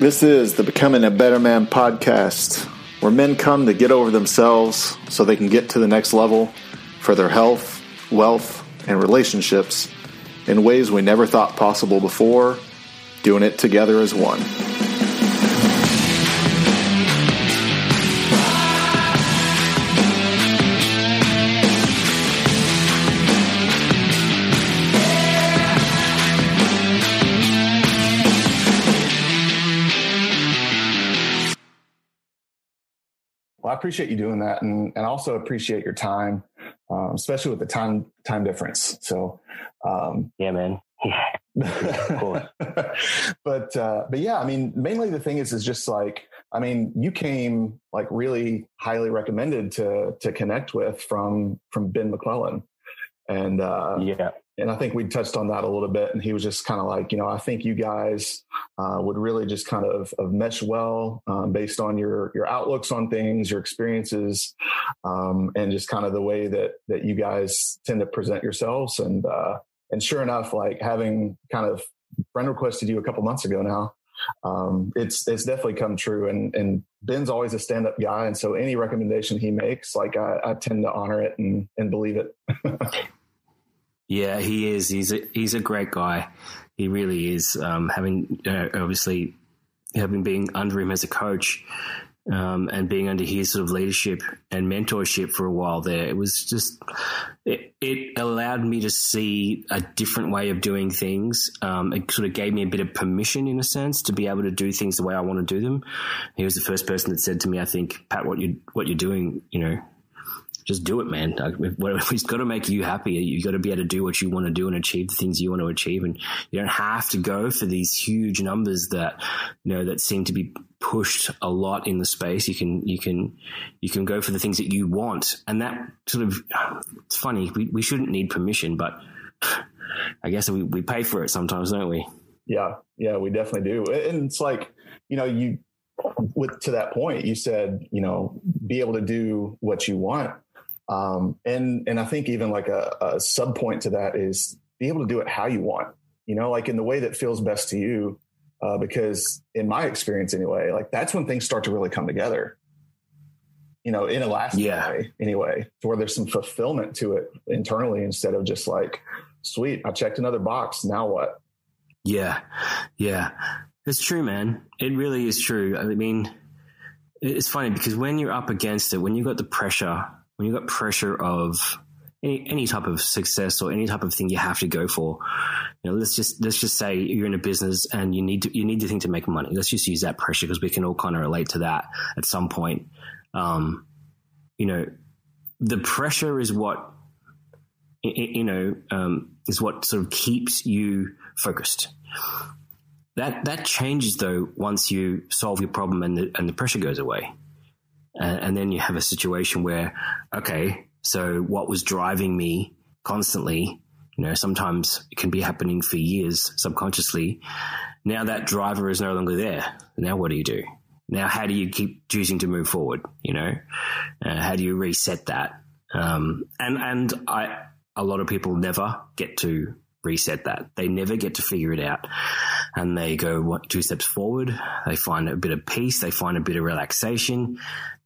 This is the Becoming a Better Man podcast, where men come to get over themselves so they can get to the next level for their health, wealth, and relationships in ways we never thought possible before, doing it together as one. Well, I appreciate you doing that, and and also appreciate your time, um, especially with the time time difference. So, um, yeah, man. but uh, but yeah, I mean, mainly the thing is is just like I mean, you came like really highly recommended to to connect with from from Ben McClellan, and uh, yeah, and I think we touched on that a little bit. And he was just kind of like, you know, I think you guys uh, would really just kind of, of mesh well um, based on your your outlooks on things, your experiences, um, and just kind of the way that that you guys tend to present yourselves. And uh, and sure enough, like having kind of friend requested you a couple months ago now. Um, it's it's definitely come true, and and Ben's always a stand up guy, and so any recommendation he makes, like I, I tend to honor it and and believe it. Yeah, he is. He's a, he's a great guy. He really is. Um, having uh, obviously having been under him as a coach um, and being under his sort of leadership and mentorship for a while there, it was just it, it allowed me to see a different way of doing things. Um, it sort of gave me a bit of permission, in a sense, to be able to do things the way I want to do them. He was the first person that said to me, "I think Pat, what you what you're doing, you know, just do it, man. It's got to make you happy. You got to be able to do what you want to do and achieve the things you want to achieve. And you don't have to go for these huge numbers that, you know, that seem to be pushed a lot in the space. You can, you can, you can go for the things that you want. And that sort of, it's funny. We, we shouldn't need permission, but I guess we, we pay for it sometimes, don't we? Yeah. Yeah, we definitely do. And it's like, you know, you, with to that point, you said, you know, be able to do what you want um, and and I think even like a, a sub point to that is be able to do it how you want, you know, like in the way that feels best to you. Uh, because in my experience anyway, like that's when things start to really come together. You know, in a lasting yeah. way, anyway, to where there's some fulfillment to it internally instead of just like, sweet, I checked another box. Now what? Yeah, yeah, it's true, man. It really is true. I mean, it's funny because when you're up against it, when you've got the pressure when you've got pressure of any, any type of success or any type of thing you have to go for, you know, let's just let's just say you're in a business and you need to you need the thing to make money. Let's just use that pressure because we can all kind of relate to that at some point. Um, you know, the pressure is what you know um, is what sort of keeps you focused. That that changes though once you solve your problem and the and the pressure goes away. And, and then you have a situation where, okay, so what was driving me constantly, you know, sometimes it can be happening for years subconsciously. Now that driver is no longer there. Now what do you do? Now, how do you keep choosing to move forward? You know, uh, how do you reset that? Um, and and I, a lot of people never get to reset that. They never get to figure it out. And they go two steps forward. They find a bit of peace. They find a bit of relaxation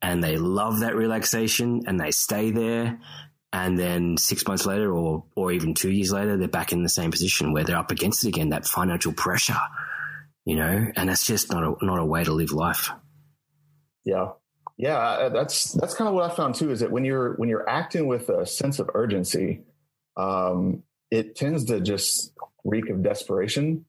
and they love that relaxation and they stay there. And then six months later or, or even two years later, they're back in the same position where they're up against it again, that financial pressure, you know, and that's just not a, not a way to live life. Yeah. Yeah. That's, that's kind of what I found too, is that when you're, when you're acting with a sense of urgency, um, it tends to just reek of desperation.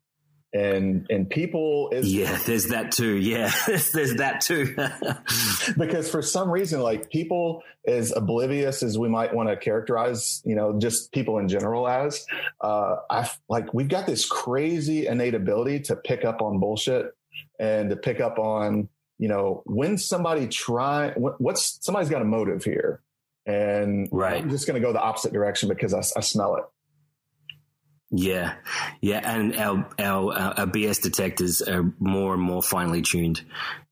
And and people is yeah there's that too. Yeah there's that too. Because for some reason like people as oblivious as we might want to characterize you know just people in general as uh i like we've got this crazy innate ability to pick up on bullshit and to pick up on you know when somebody try what's somebody's got a motive here. And right. i'm just going to go the opposite direction because I, I smell it yeah, yeah, and our, our our BS detectors are more and more finely tuned.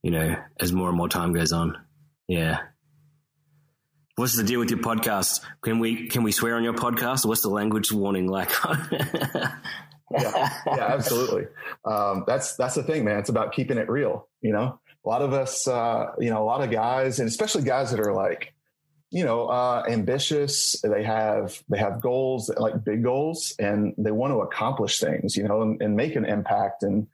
You know, as more and more time goes on. Yeah. What's the deal with your podcast? Can we can we swear on your podcast? What's the language warning like? yeah, yeah, absolutely. Um, that's that's the thing, man. It's about keeping it real. You know, a lot of us, uh, you know, a lot of guys, and especially guys that are like, you know, uh, ambitious. They have they have goals, like big goals, and they want to accomplish things, you know, and, and make an impact and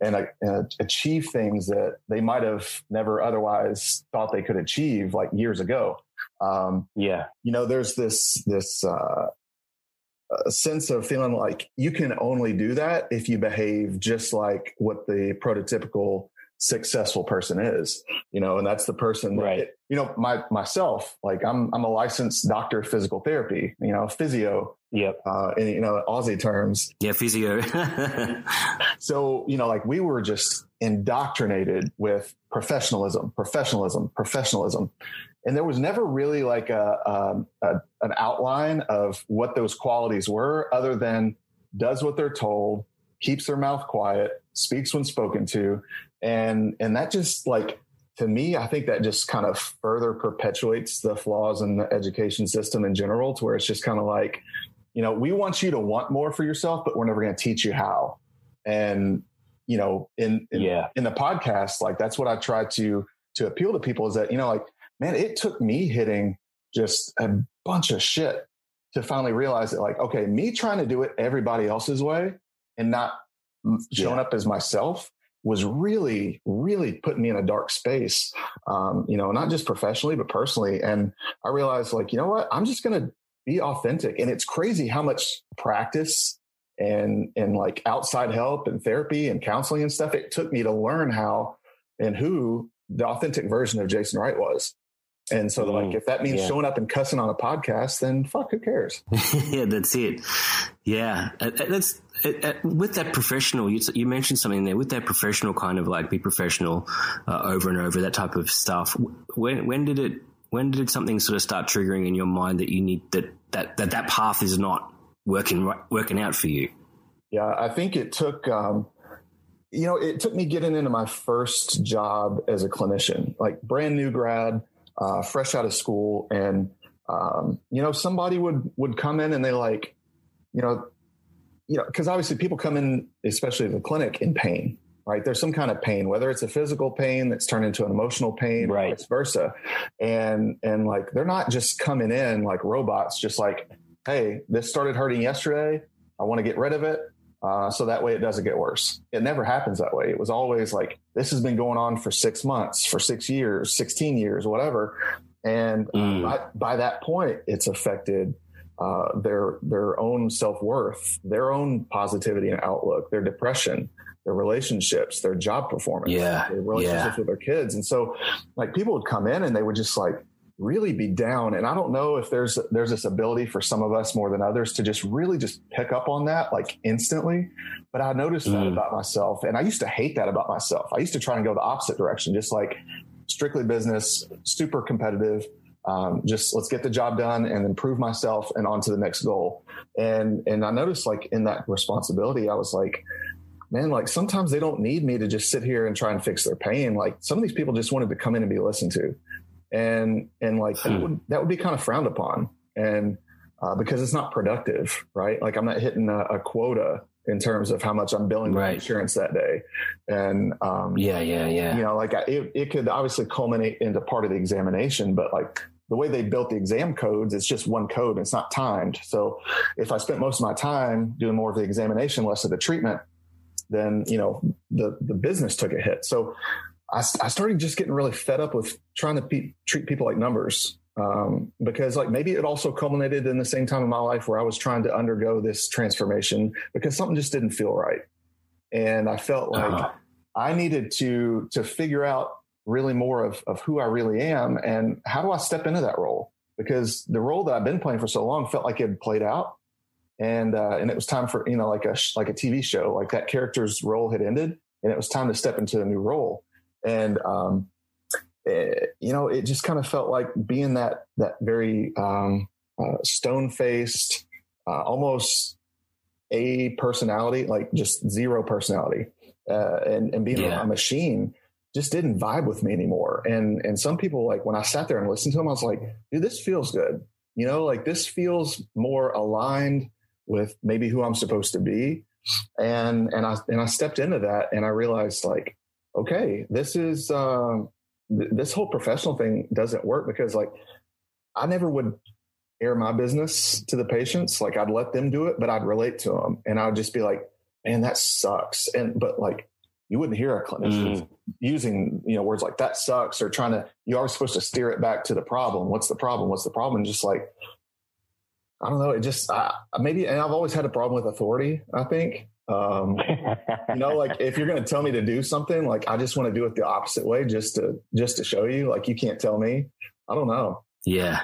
and, uh, and achieve things that they might have never otherwise thought they could achieve, like years ago. Um, yeah, you know, there's this this uh, sense of feeling like you can only do that if you behave just like what the prototypical successful person is you know and that's the person that, right. you know my myself like i'm i'm a licensed doctor of physical therapy you know physio yep. uh in you know aussie terms. Yeah physio. So you know like we were just indoctrinated with professionalism professionalism professionalism. And there was never really like a, a, a, an outline of what those qualities were other than does what they're told keeps their mouth quiet speaks when spoken to and and that just like to me i think that just kind of further perpetuates the flaws in the education system in general to where it's just kind of like you know we want you to want more for yourself but we're never going to teach you how and you know in, in yeah in the podcast like that's what i try to to appeal to people is that you know like man it took me hitting just a bunch of shit to finally realize that like okay me trying to do it everybody else's way and not showing yeah. up as myself was really, really putting me in a dark space, um, you know, not just professionally, but personally. And I realized, like, you know what? I'm just going to be authentic. And it's crazy how much practice and, and like outside help and therapy and counseling and stuff it took me to learn how and who the authentic version of Jason Wright was. And so, like, if that means yeah. showing up and cussing on a podcast, then fuck, who cares? yeah, that's it. Yeah, that's with that professional. You, you, mentioned something there with that professional kind of like be professional uh, over and over that type of stuff. When when did it? When did something sort of start triggering in your mind that you need that that that that path is not working working out for you? Yeah, I think it took. Um, you know, it took me getting into my first job as a clinician, like brand new grad uh, fresh out of school, and um, you know somebody would would come in and they like, you know, you know, because obviously people come in, especially the clinic, in pain. Right, there's some kind of pain, whether it's a physical pain that's turned into an emotional pain, right. or vice versa, and and like they're not just coming in like robots, just like, hey, this started hurting yesterday. I want to get rid of it. Uh, so that way it doesn't get worse. It never happens that way. It was always like, this has been going on for six months, for six years, 16 years, whatever. And mm. by, by, that point, it's affected uh, their their own self worth, their own positivity and outlook, their depression, their relationships, their job performance, yeah, their relationships yeah. with their kids. And so, like, people would come in and they would just like really be down. And I don't know if there's there's this ability for some of us more than others to just really just pick up on that like instantly. But I noticed mm. that about myself, and I used to hate that about myself. I used to try and go the opposite direction, just like strictly business, super competitive. Um, just let's get the job done and then prove myself and on to the next goal. And and I noticed like in that responsibility, I was like, man, like sometimes they don't need me to just sit here and try and fix their pain. Like some of these people just wanted to come in and be listened to and and like hmm. that would that would be kind of frowned upon and uh, because it's not productive right like i'm not hitting a, a quota in terms of how much i'm billing right. insurance that day and um, yeah yeah yeah you know like it, it could obviously culminate into part of the examination but like the way they built the exam codes it's just one code and it's not timed. So if i spent most of my time doing more of the examination less of the treatment then you know the the business took a hit. So I, I started just getting really fed up with trying to pe- treat people like numbers um, because like maybe it also culminated in the same time in my life where I was trying to undergo this transformation because something just didn't feel right, and I felt like uh-huh. I needed to to figure out really more of of who I really am and how do I step into that role? Because the role that I've been playing for so long felt like it had played out, and uh, and it was time for you know like a like a TV show like that character's role had ended and it was time to step into a new role. And um, it, eh, you know, it just kind of felt like being that that very um, uh, stone faced, uh, almost a personality, like just zero personality, uh, and and being yeah. a machine just didn't vibe with me anymore. And and some people like when I sat there and listened to them, I was like, dude, this feels good. You know, like this feels more aligned with maybe who I'm supposed to be And and I and I stepped into that and I realized like, okay, this is um, th- this whole professional thing doesn't work because like I never would air my business to the patients. Like I'd let them do it, but I'd relate to them and I would just be like, man, that sucks. And but like you wouldn't hear a clinician mm. using you know words like that sucks or trying to you are supposed to steer it back to the problem. What's the problem? What's the problem? And just like i don't know it just I, maybe and i've always had a problem with authority i think. Um, you know like if you're going to tell me to do something like i just want to do it the opposite way just to just to show you like you can't tell me. I don't know. Yeah.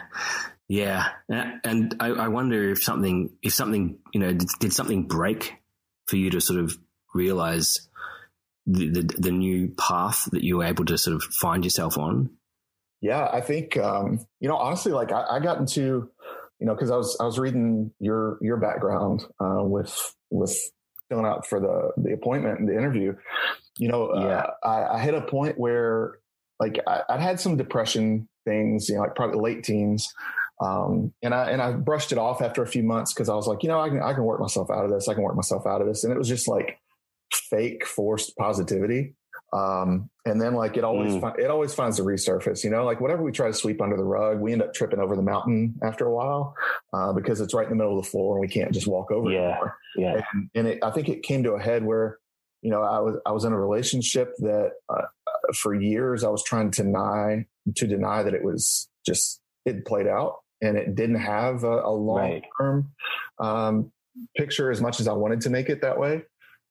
Yeah. And i, I wonder if something if something you know did, did something break for you to sort of realize the, the, the new path that you were able to sort of find yourself on? Yeah, I think um, you know honestly, like I, I got into you know because I was I was reading your your background uh, with with filling out for the the appointment and the interview. You know, uh, yeah. I, I, hit a point where like I, would had some depression things, you know, like probably late teens. Um, and I and I brushed it off after a few months because I was like, you know, I can I can work myself out of this. I can work myself out of this. And it was just like fake forced positivity. Um, and then like it always mm. fi- it always finds the resurface, you know, like whatever we try to sweep under the rug, we end up tripping over the mountain after a while uh, because it's right in the middle of the floor and we can't just walk over yeah. it anymore. Yeah. And, and it, I think it came to a head where, you know, I was I was in a relationship that uh, for years I was trying to deny to deny that it was just it played out and it didn't have a, a long term right. um, picture as much as I wanted to make it that way.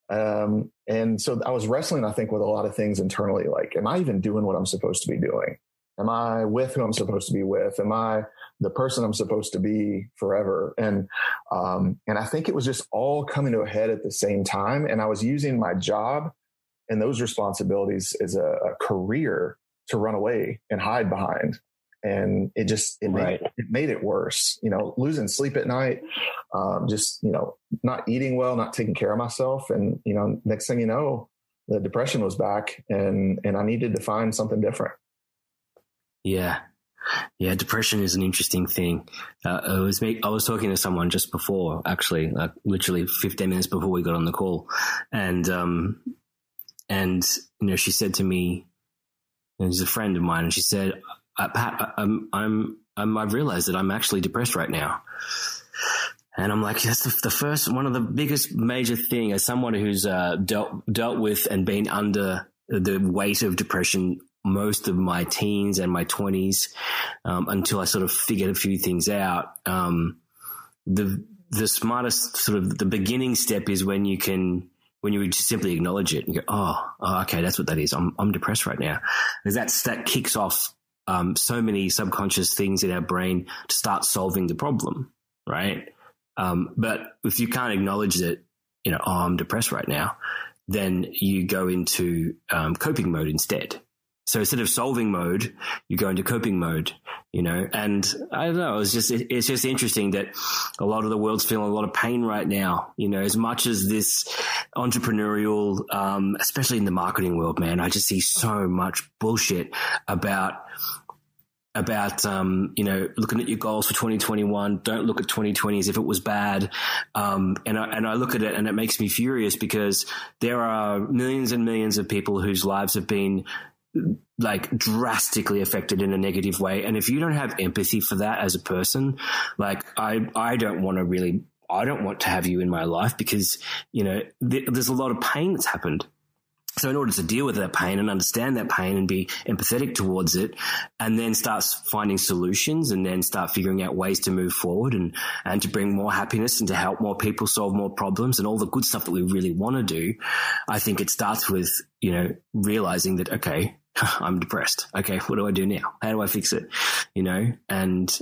Um, and so I was wrestling, I think, with a lot of things internally. Like, am I even doing what I'm supposed to be doing? Am I with who I'm supposed to be with? Am I the person I'm supposed to be forever? And um, and I think it was just all coming to a head at the same time. And I was using my job and those responsibilities as a, a career to run away and hide behind and it just it made, right. it made it worse you know losing sleep at night um, just you know not eating well not taking care of myself and you know next thing you know the depression was back and and i needed to find something different yeah yeah, depression is an interesting thing. Uh, I was me, I was talking to someone just before, actually, like literally 15 minutes before we got on the call, and um, and you know, she said to me, and she's a friend of mine, and she said, Pat, I'm, I'm, I'm, I've realized that I'm actually depressed right now. And I'm like, that's the, the, first, one of the biggest major thing as someone who's uh, dealt dealt with and been under the weight of depression most of my teens and my twenties um, until I sort of figured a few things out. Um, the the smartest sort of the beginning step is when you can when you just simply acknowledge it and go, oh, oh okay, that's what that is. I'm I'm depressed right now. Because that's that kicks off um, so many subconscious things in our brain to start solving the problem, right? Um, but if you can't acknowledge that, you know, oh, I'm depressed right now, then you go into um, coping mode instead. So instead of solving mode, you go into coping mode, you know, and I don't know, it's just, it's just interesting that a lot of the world's feeling a lot of pain right now, you know, as much as this entrepreneurial, um, especially in the marketing world, man, I just see so much bullshit about, about um, you know looking at your goals for 2021 don't look at 2020 as if it was bad. Um, and, I, and I look at it and it makes me furious because there are millions and millions of people whose lives have been like drastically affected in a negative way. And if you don't have empathy for that as a person, like I, I don't want to really, I don't want to have you in my life because, you know, th- there's a lot of pain that's happened. So in order to deal with that pain and understand that pain and be empathetic towards it and then start finding solutions and then start figuring out ways to move forward and, and to bring more happiness and to help more people solve more problems and all the good stuff that we really want to do. I think it starts with, you know, realizing that, okay, I'm depressed. Okay, what do I do now? How do I fix it? You know, and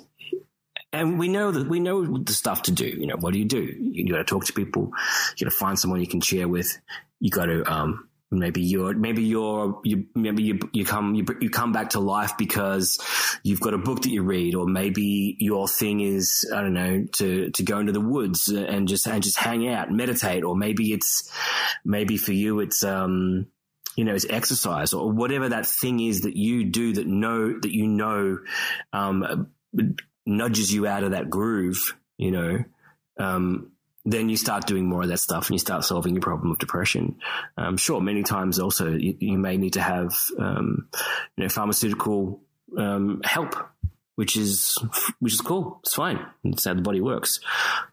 and we know that we know the stuff to do. You know, what do you do? You got to talk to people. You got to find someone you can share with. You got to um, maybe you're maybe you're you maybe you you come you, you come back to life because you've got a book that you read or maybe your thing is i don't know to to go into the woods and just and just hang out meditate or maybe it's maybe for you it's um you know, it's exercise or whatever that thing is that you do that know that you know um, nudges you out of that groove. You know, um, then you start doing more of that stuff and you start solving your problem of depression. Um, sure, many times also you, you may need to have, um, you know, pharmaceutical um, help, which is which is cool. It's fine. It's how the body works.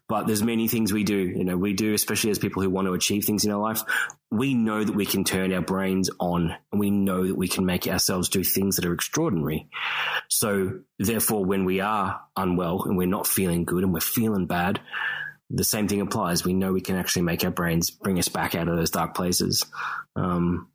But there's many things we do. You know, we do, especially as people who want to achieve things in our life. We know that we can turn our brains on, and we know that we can make ourselves do things that are extraordinary. So, therefore, when we are unwell and we're not feeling good and we're feeling bad, the same thing applies. We know we can actually make our brains bring us back out of those dark places. Um,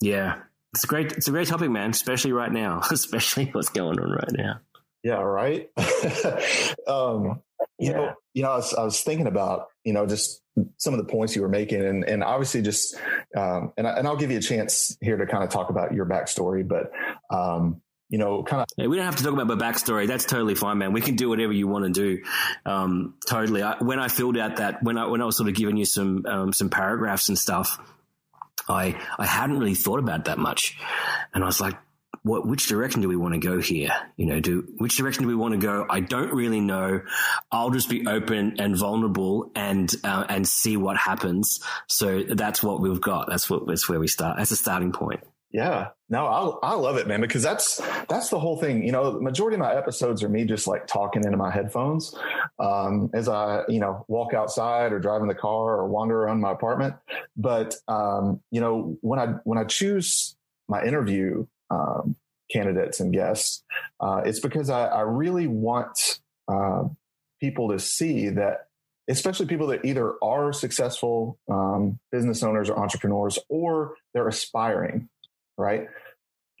yeah, it's a great, it's a great topic, man. Especially right now, especially what's going on right now. Yeah, right. um, you yeah. know, you know, I was, I was, thinking about you know just some of the points you were making, and and obviously just um, and I, and I'll give you a chance here to kind of talk about your backstory, but um, you know, kind of. Yeah, we don't have to talk about my backstory. That's totally fine, man. We can do whatever you want to do. Um, totally. I, when I filled out that, when I when I was sort of giving you some um, some paragraphs and stuff, I I hadn't really thought about that much, and I was like, what, which direction do we want to go here? You know, do, which direction do we want to go? I don't really know. I'll just be open and vulnerable and, uh, and see what happens. So that's what we've got. That's what, that's where we start. That's a starting point. Yeah. No, I I love it, man, because that's that's the whole thing. You know, majority of my episodes are me just like talking into my headphones um, as I, you know, walk outside or drive in the car or wander around my apartment. But um, you know, when I when I choose my interview um, candidates and guests, uh, it's because I, I really want uh, people to see that especially people that either are successful um, business owners or entrepreneurs or they're aspiring right?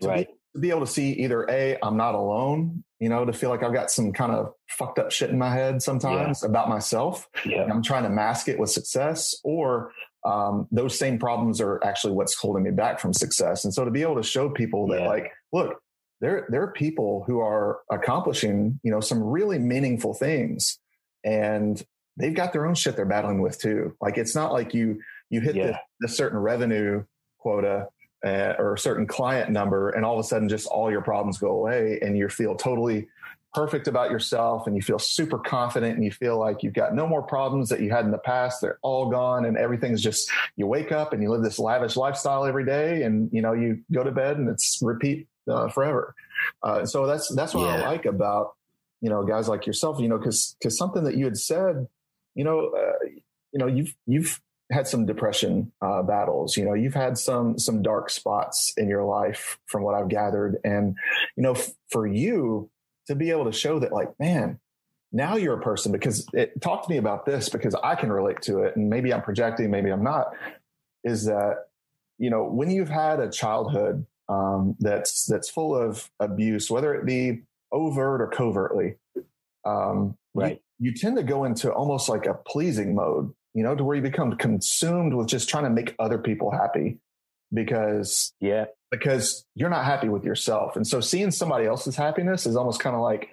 To right. Be, to be able to see either a I'm not alone, you know, to feel like I've got some kind of fucked up shit in my head sometimes yeah. about myself. Yeah. I'm trying to mask it with success, or um, those same problems are actually what's holding me back from success. And so to be able to show people that, yeah. like, look, there there are people who are accomplishing, you know, some really meaningful things, and they've got their own shit they're battling with too. Like it's not like you you hit yeah. the, the certain revenue quota uh, or a certain client number and all of a sudden just all your problems go away and you feel totally perfect about yourself and you feel super confident and you feel like you've got no more problems that you had in the past they're all gone and everything's just you wake up and you live this lavish lifestyle every day and you know you go to bed and it's repeat uh, forever uh, so that's that's what yeah. i like about you know guys like yourself you know because because something that you had said you know uh, you know you've you've had some depression uh, battles. You know, you've had some some dark spots in your life, from what I've gathered. And you know, f- for you to be able to show that, like, man, now you're a person. Because it, talk to me about this because I can relate to it, and maybe I'm projecting, maybe I'm not. Is that you know when you've had a childhood um, that's that's full of abuse, whether it be overt or covertly, um, right? You, you tend to go into almost like a pleasing mode you know, to where you become consumed with just trying to make other people happy because yeah, because you're not happy with yourself. And so seeing somebody else's happiness is almost kind of like,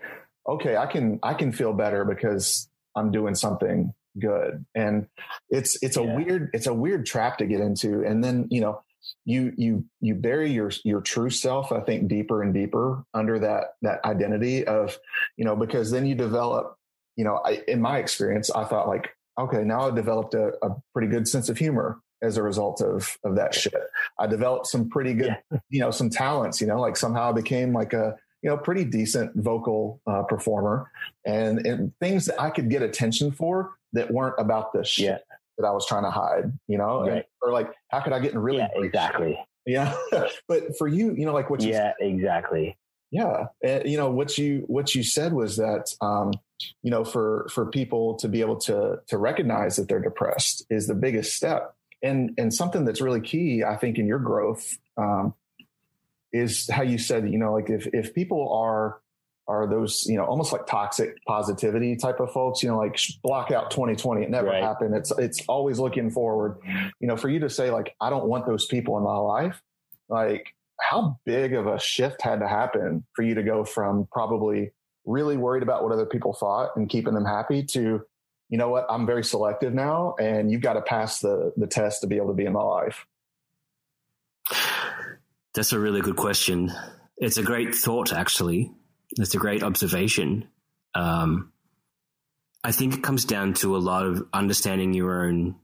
okay, I can I can feel better because I'm doing something good. And it's it's a yeah. weird it's a weird trap to get into. And then, you know, you you you bury your your true self i think deeper and deeper under that that identity of you know because then you develop you know I, in my experience i thought like okay, now I've developed a, a, pretty good sense of humor as a result of of that shit. I developed some pretty good, yeah. you know, some talents. You know, like somehow I became like a you know pretty decent vocal uh, performer, and, and things that I could get attention for that weren't about the shit yeah. that I was trying to hide. You know, right. and, or like how could I get in really yeah, exactly. Shit? Yeah, but for you, you know, like what you yeah, said, exactly. Yeah, and, you know what you what you said was that um, you know for for people to be able to to recognize that they're depressed is the biggest step and and something that's really key i think in your growth um, is how you said you know like if if people are are those you know almost like toxic positivity type of folks you know like block out 2020 it never right. happened it's it's always looking forward you know for you to say like i don't want those people in my life like how big of a shift had to happen for you to go from probably really worried about what other people thought and keeping them happy to, you know what, I'm very selective now and you've got to pass the, the test to be able to be in my life? That's a really good question. It's a great thought, actually. It's a great observation. Um, I think it comes down to a lot of understanding your own,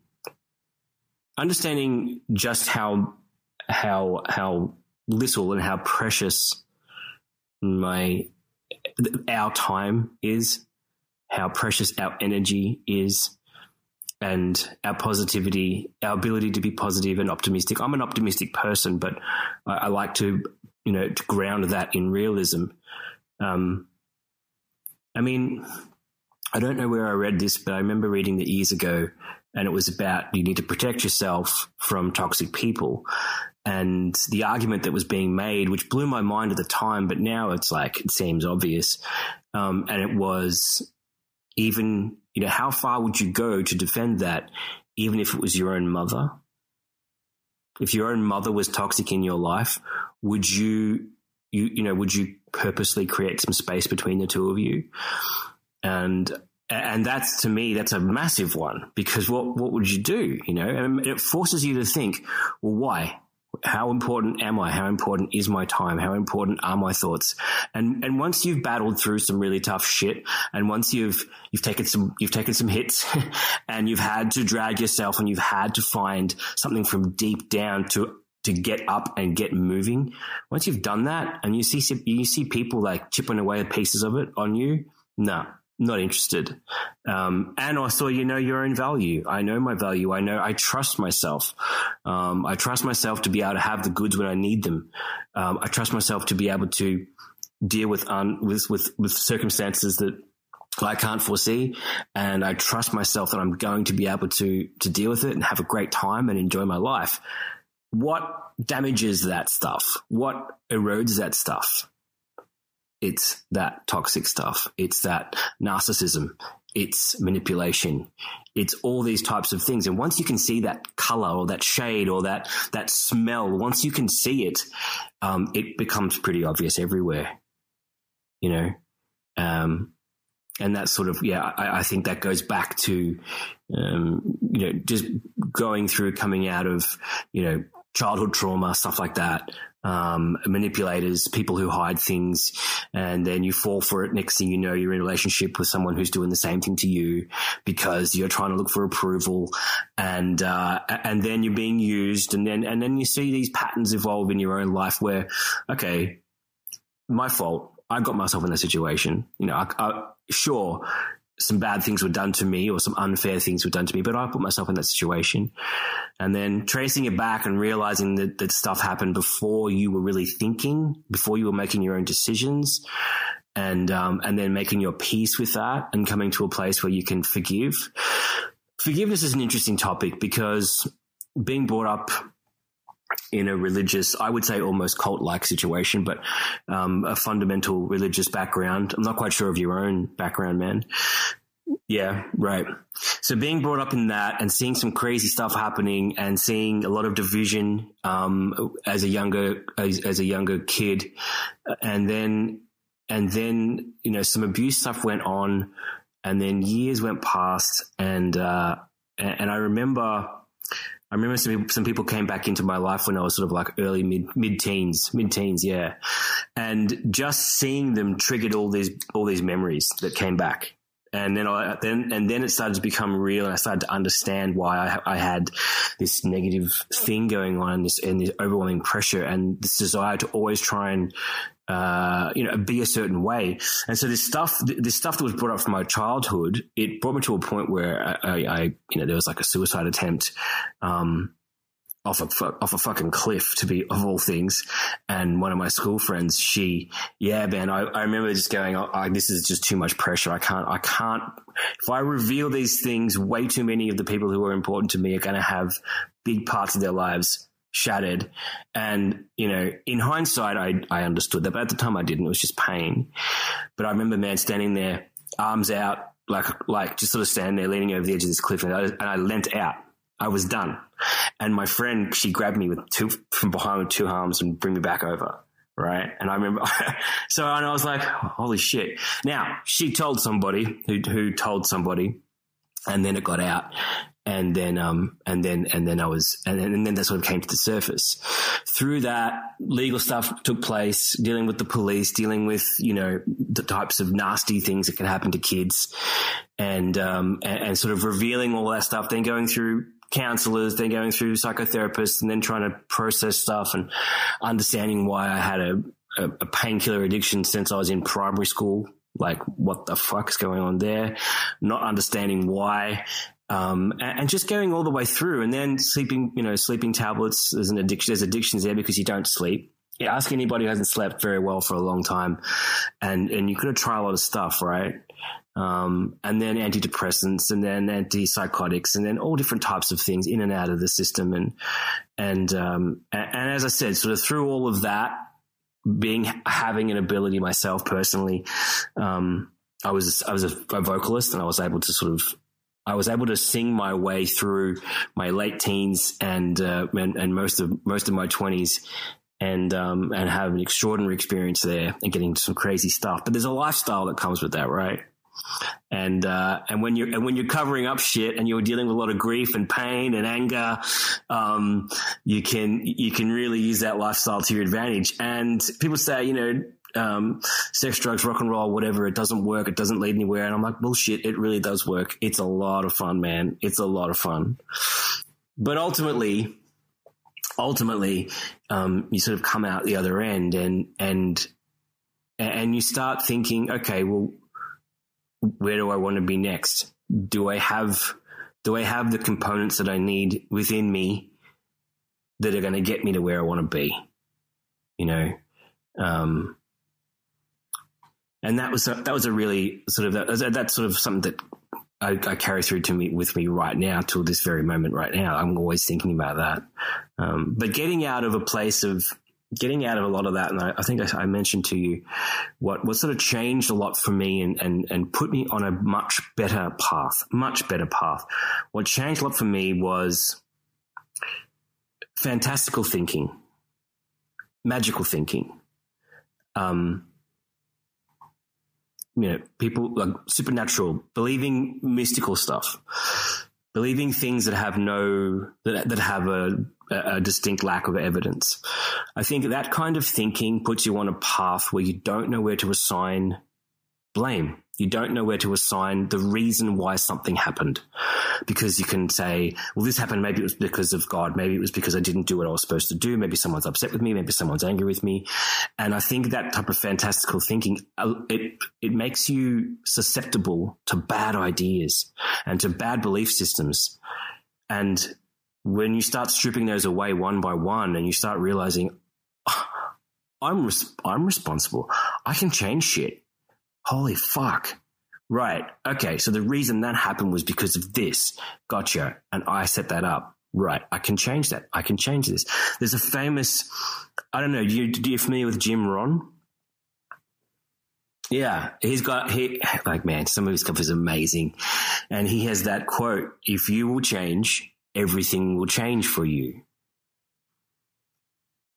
understanding just how how how little and how precious my our time is, how precious our energy is, and our positivity, our ability to be positive and optimistic. I'm an optimistic person, but I, I like to, you know, to ground that in realism. Um, I mean, I don't know where I read this, but I remember reading it years ago, and it was about you need to protect yourself from toxic people. And the argument that was being made, which blew my mind at the time, but now it's like it seems obvious. Um, and it was even, you know, how far would you go to defend that, even if it was your own mother? If your own mother was toxic in your life, would you, you, you know, would you purposely create some space between the two of you? And and that's to me that's a massive one because what what would you do you know and it forces you to think well why how important am I? How important is my time? How important are my thoughts? And and once you've battled through some really tough shit, and once you've you've taken some you've taken some hits, and you've had to drag yourself, and you've had to find something from deep down to to get up and get moving. Once you've done that, and you see you see people like chipping away pieces of it on you, no, not interested. Um, and also, you know your own value. I know my value. I know I trust myself. Um, I trust myself to be able to have the goods when I need them. Um, I trust myself to be able to deal with un, with with with circumstances that I can't foresee, and I trust myself that I'm going to be able to to deal with it and have a great time and enjoy my life. What damages that stuff? What erodes that stuff? It's that toxic stuff. It's that narcissism. It's manipulation. It's all these types of things. And once you can see that color or that shade or that, that smell, once you can see it, um, it becomes pretty obvious everywhere, you know? Um, and that sort of yeah I, I, think that goes back to um, you know just going through coming out of you know childhood trauma stuff like that um, manipulators, people who hide things, and then you fall for it. Next thing you know, you're in a relationship with someone who's doing the same thing to you because you're trying to look for approval, and uh, and then you're being used, and then and then you see these patterns evolve in your own life where, okay, my fault. I got myself in a situation. You know, I, I, sure, some bad things were done to me or some unfair things were done to me, but I put myself in that situation. And then tracing it back and realizing that, that stuff happened before you were really thinking, before you were making your own decisions and, um, and then making your peace with that and coming to a place where you can forgive. Forgiveness is an interesting topic because being brought up in a religious, I would say almost cult like situation, but um, a fundamental religious background. I'm not quite sure of your own background, man. Yeah, right. So being brought up in that and seeing some crazy stuff happening and seeing a lot of division um, as a younger as, as, a younger kid, and then and then you know some abuse stuff went on, and then years went past, and uh, and, and I remember I remember some some people came back into my life when I was sort of like early mid mid teens, mid teens, yeah, and just seeing them triggered all these all these memories that came back, and then I then and then it started to become real, and I started to understand why I, I had this negative thing going on, and this and this overwhelming pressure, and this desire to always try and uh, you know, be a certain way. And so this stuff, this stuff that was brought up from my childhood, it brought me to a point where I, I you know, there was like a suicide attempt, um, off a off a fucking cliff to be of all things. And one of my school friends, she, yeah, man, I, I remember just going, oh, I, this is just too much pressure. I can't, I can't. If I reveal these things, way too many of the people who are important to me are going to have big parts of their lives shattered. And, you know, in hindsight, I, I understood that, but at the time I didn't. It was just pain. But I remember, man, standing there, arms out, like, like just sort of standing there, leaning over the edge of this cliff, and I, and I leant out. I was done. And my friend, she grabbed me with two from behind with two arms and bring me back over. Right. And I remember, so and I was like, holy shit. Now she told somebody who, who told somebody and then it got out and then um and then and then I was and, and then that sort of came to the surface. Through that, legal stuff took place, dealing with the police, dealing with you know the types of nasty things that can happen to kids, and um and, and sort of revealing all that stuff. Then going through counselors, then going through psychotherapists, and then trying to process stuff and understanding why I had a a, a painkiller addiction since I was in primary school. Like, what the fuck's going on there? Not understanding why um, and, and, just going all the way through and then sleeping, you know, sleeping tablets. There's an addiction. There's addictions there because you don't sleep. Ask anybody who hasn't slept very well for a long time and, and you could try a lot of stuff, right? Um, and then antidepressants and then antipsychotics and then all different types of things in and out of the system. And, and, um, and, and as I said, sort of through all of that, being, having an ability myself personally, um, I was I was a, a, vocalist and I was able to sort of I was able to sing my way through my late teens and uh, and, and, most of most of my twenties, and um, and have an extraordinary experience there and getting some crazy stuff. But there's a lifestyle that comes with that, right? And uh, and when you're and when you're covering up shit and you're dealing with a lot of grief and pain and anger, um, you can you can really use that lifestyle to your advantage. And people say, you know, um, sex, drugs, rock and roll, whatever. It doesn't work. It doesn't lead anywhere. And I'm like, bullshit. It really does work. It's a lot of fun, man. It's a lot of fun. But ultimately, ultimately, um, you sort of come out the other end and, and, and you start thinking, okay, well, where do I want to be next? Do I have, do I have the components that I need within me that are going to get me to where I want to be? You know, um, and that was a, that was a really sort of that, that's sort of something that I, I, carry through to me with me right now till this very moment right now. I'm always thinking about that. Um, but getting out of a place of getting out of a lot of that, and I, I think I, I, mentioned to you what what sort of changed a lot for me and and and put me on a much better path, much better path. What changed a lot for me was fantastical thinking, magical thinking. Um, you know, people like supernatural, believing mystical stuff, believing things that have no that that have a, a distinct lack of evidence. I think that kind of thinking puts you on a path where you don't know where to assign blame. You don't know where to assign the reason why something happened because you can say, well, this happened. Maybe it was because of God. Maybe it was because I didn't do what I was supposed to do. Maybe someone's upset with me. Maybe someone's angry with me. And I think that type of fantastical thinking, uh, it, it makes you susceptible to bad ideas and to bad belief systems. And when you start stripping those away one by one and you start realizing, oh, I'm, res- I'm responsible. I can change shit holy fuck. Right. Okay. So the reason that happened was because of this. Gotcha. And I set that up. Right. I can change that. I can change this. There's a famous, I don't know, do you, do you familiar with Jim Rohn? Yeah, he's got he like man, some of his stuff is amazing, and he has that quote: "If you will change, everything will change for you."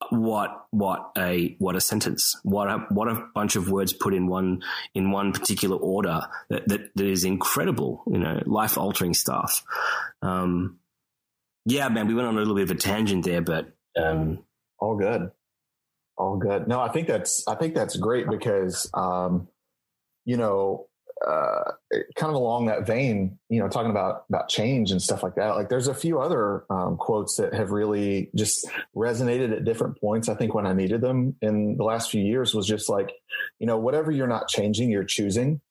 What what a what a sentence what a what a bunch of words put in one in one particular order that that, that is incredible you know life altering stuff. Um yeah man we went on a little bit of a tangent there but um all good. All good. No i think that's i think that's great because um you know uh, kind of along that vein, you know, talking about about change and stuff like that. Like, there's a few other um, quotes that have really just resonated at different points. I think when I needed them in the last few years was just like, you know, whatever you're not changing, you're choosing.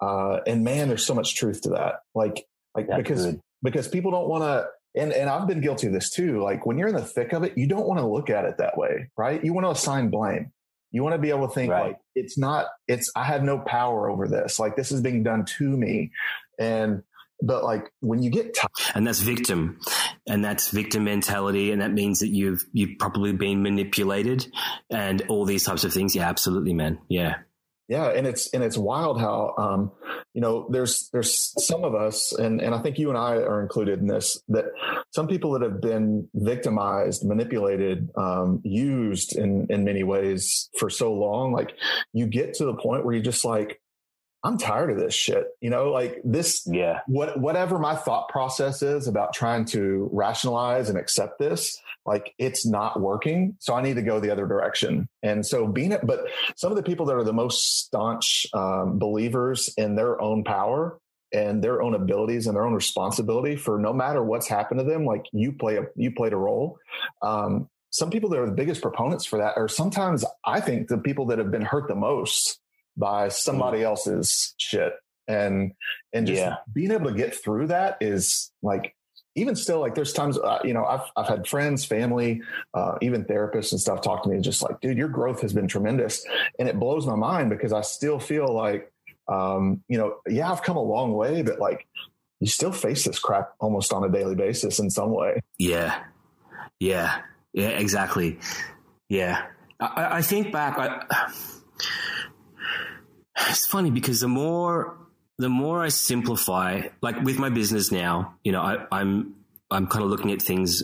Uh, and man, there's so much truth to that. Like, like That's because good. because people don't want to. And and I've been guilty of this too. Like when you're in the thick of it, you don't want to look at it that way, right? You want to assign blame. You want to be able to think right. like it's not, it's, I have no power over this. Like this is being done to me. And, but like when you get tired. And that's victim. And that's victim mentality. And that means that you've, you've probably been manipulated and all these types of things. Yeah, absolutely, man. Yeah. Yeah, and it's and it's wild how um, you know there's there's some of us, and and I think you and I are included in this. That some people that have been victimized, manipulated, um, used in in many ways for so long, like you get to the point where you just like, I'm tired of this shit. You know, like this, yeah, what, whatever my thought process is about trying to rationalize and accept this, like it's not working. So I need to go the other direction. And so being it, but some of the people that are the most staunch um, believers in their own power and their own abilities and their own responsibility for no matter what's happened to them, like you play a, you played a role. Um, some people that are the biggest proponents for that are sometimes I think the people that have been hurt the most by somebody mm. else's shit and and just yeah. being able to get through that is like even still like there's times uh, you know I've I've had friends, family, uh, even therapists and stuff talk to me just like dude your growth has been tremendous and it blows my mind because I still feel like um, you know yeah I've come a long way but like you still face this crap almost on a daily basis in some way. Yeah. Yeah. Yeah, exactly. Yeah. I, I think back I, it's funny because the more the more I simplify, like with my business now, you know, I, I'm I'm kind of looking at things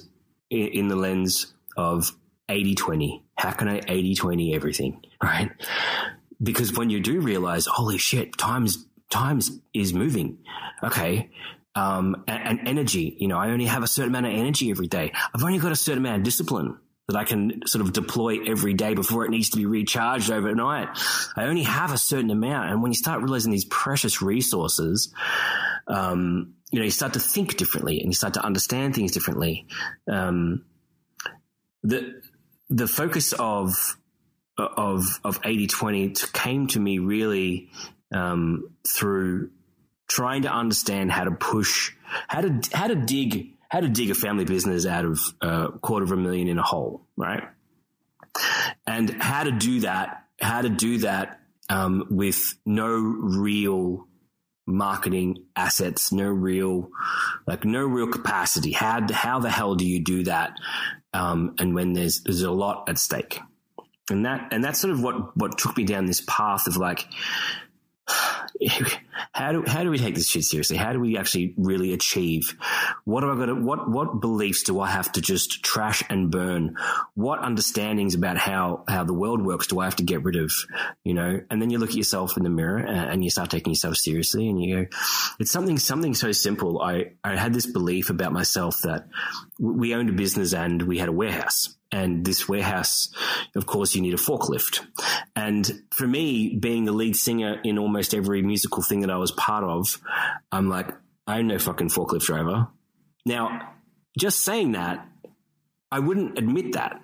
in, in the lens of 80 20. How can I 80 20 everything? Right. Because when you do realize, holy shit, times times is moving. Okay. Um, and, and energy, you know, I only have a certain amount of energy every day. I've only got a certain amount of discipline that I can sort of deploy every day before it needs to be recharged overnight. I only have a certain amount. And when you start realizing these precious resources, um, you know, you start to think differently and you start to understand things differently. Um, the, the focus of, of, of 80 20 came to me really, um, through trying to understand how to push, how to, how to dig how to dig a family business out of a quarter of a million in a hole, right? And how to do that, how to do that um, with no real marketing assets, no real, like no real capacity. How how the hell do you do that? Um, and when there's there's a lot at stake, and that and that's sort of what what took me down this path of like how do how do we take this shit seriously? How do we actually really achieve? What do I got? To, what what beliefs do I have to just trash and burn? What understandings about how how the world works do I have to get rid of? You know, and then you look at yourself in the mirror and you start taking yourself seriously, and you go, it's something something so simple. I I had this belief about myself that we owned a business and we had a warehouse and this warehouse, of course, you need a forklift. And for me, being the lead singer in almost every musical thing that I was part of, I'm like, I'm no fucking forklift driver. Now, just saying that, I wouldn't admit that,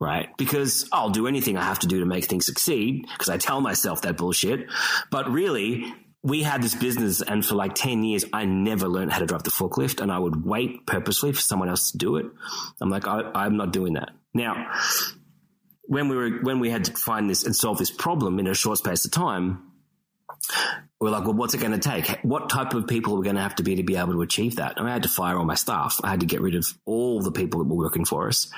right? Because I'll do anything I have to do to make things succeed because I tell myself that bullshit. But really, we had this business and for like 10 years, I never learned how to drive the forklift and I would wait purposely for someone else to do it. I'm like, I, am not doing that. Now, when we were, when we had to find this and solve this problem in a short space of time, we're like, well, what's it going to take? What type of people are we going to have to be to be able to achieve that? And I had to fire all my staff. I had to get rid of all the people that were working for us.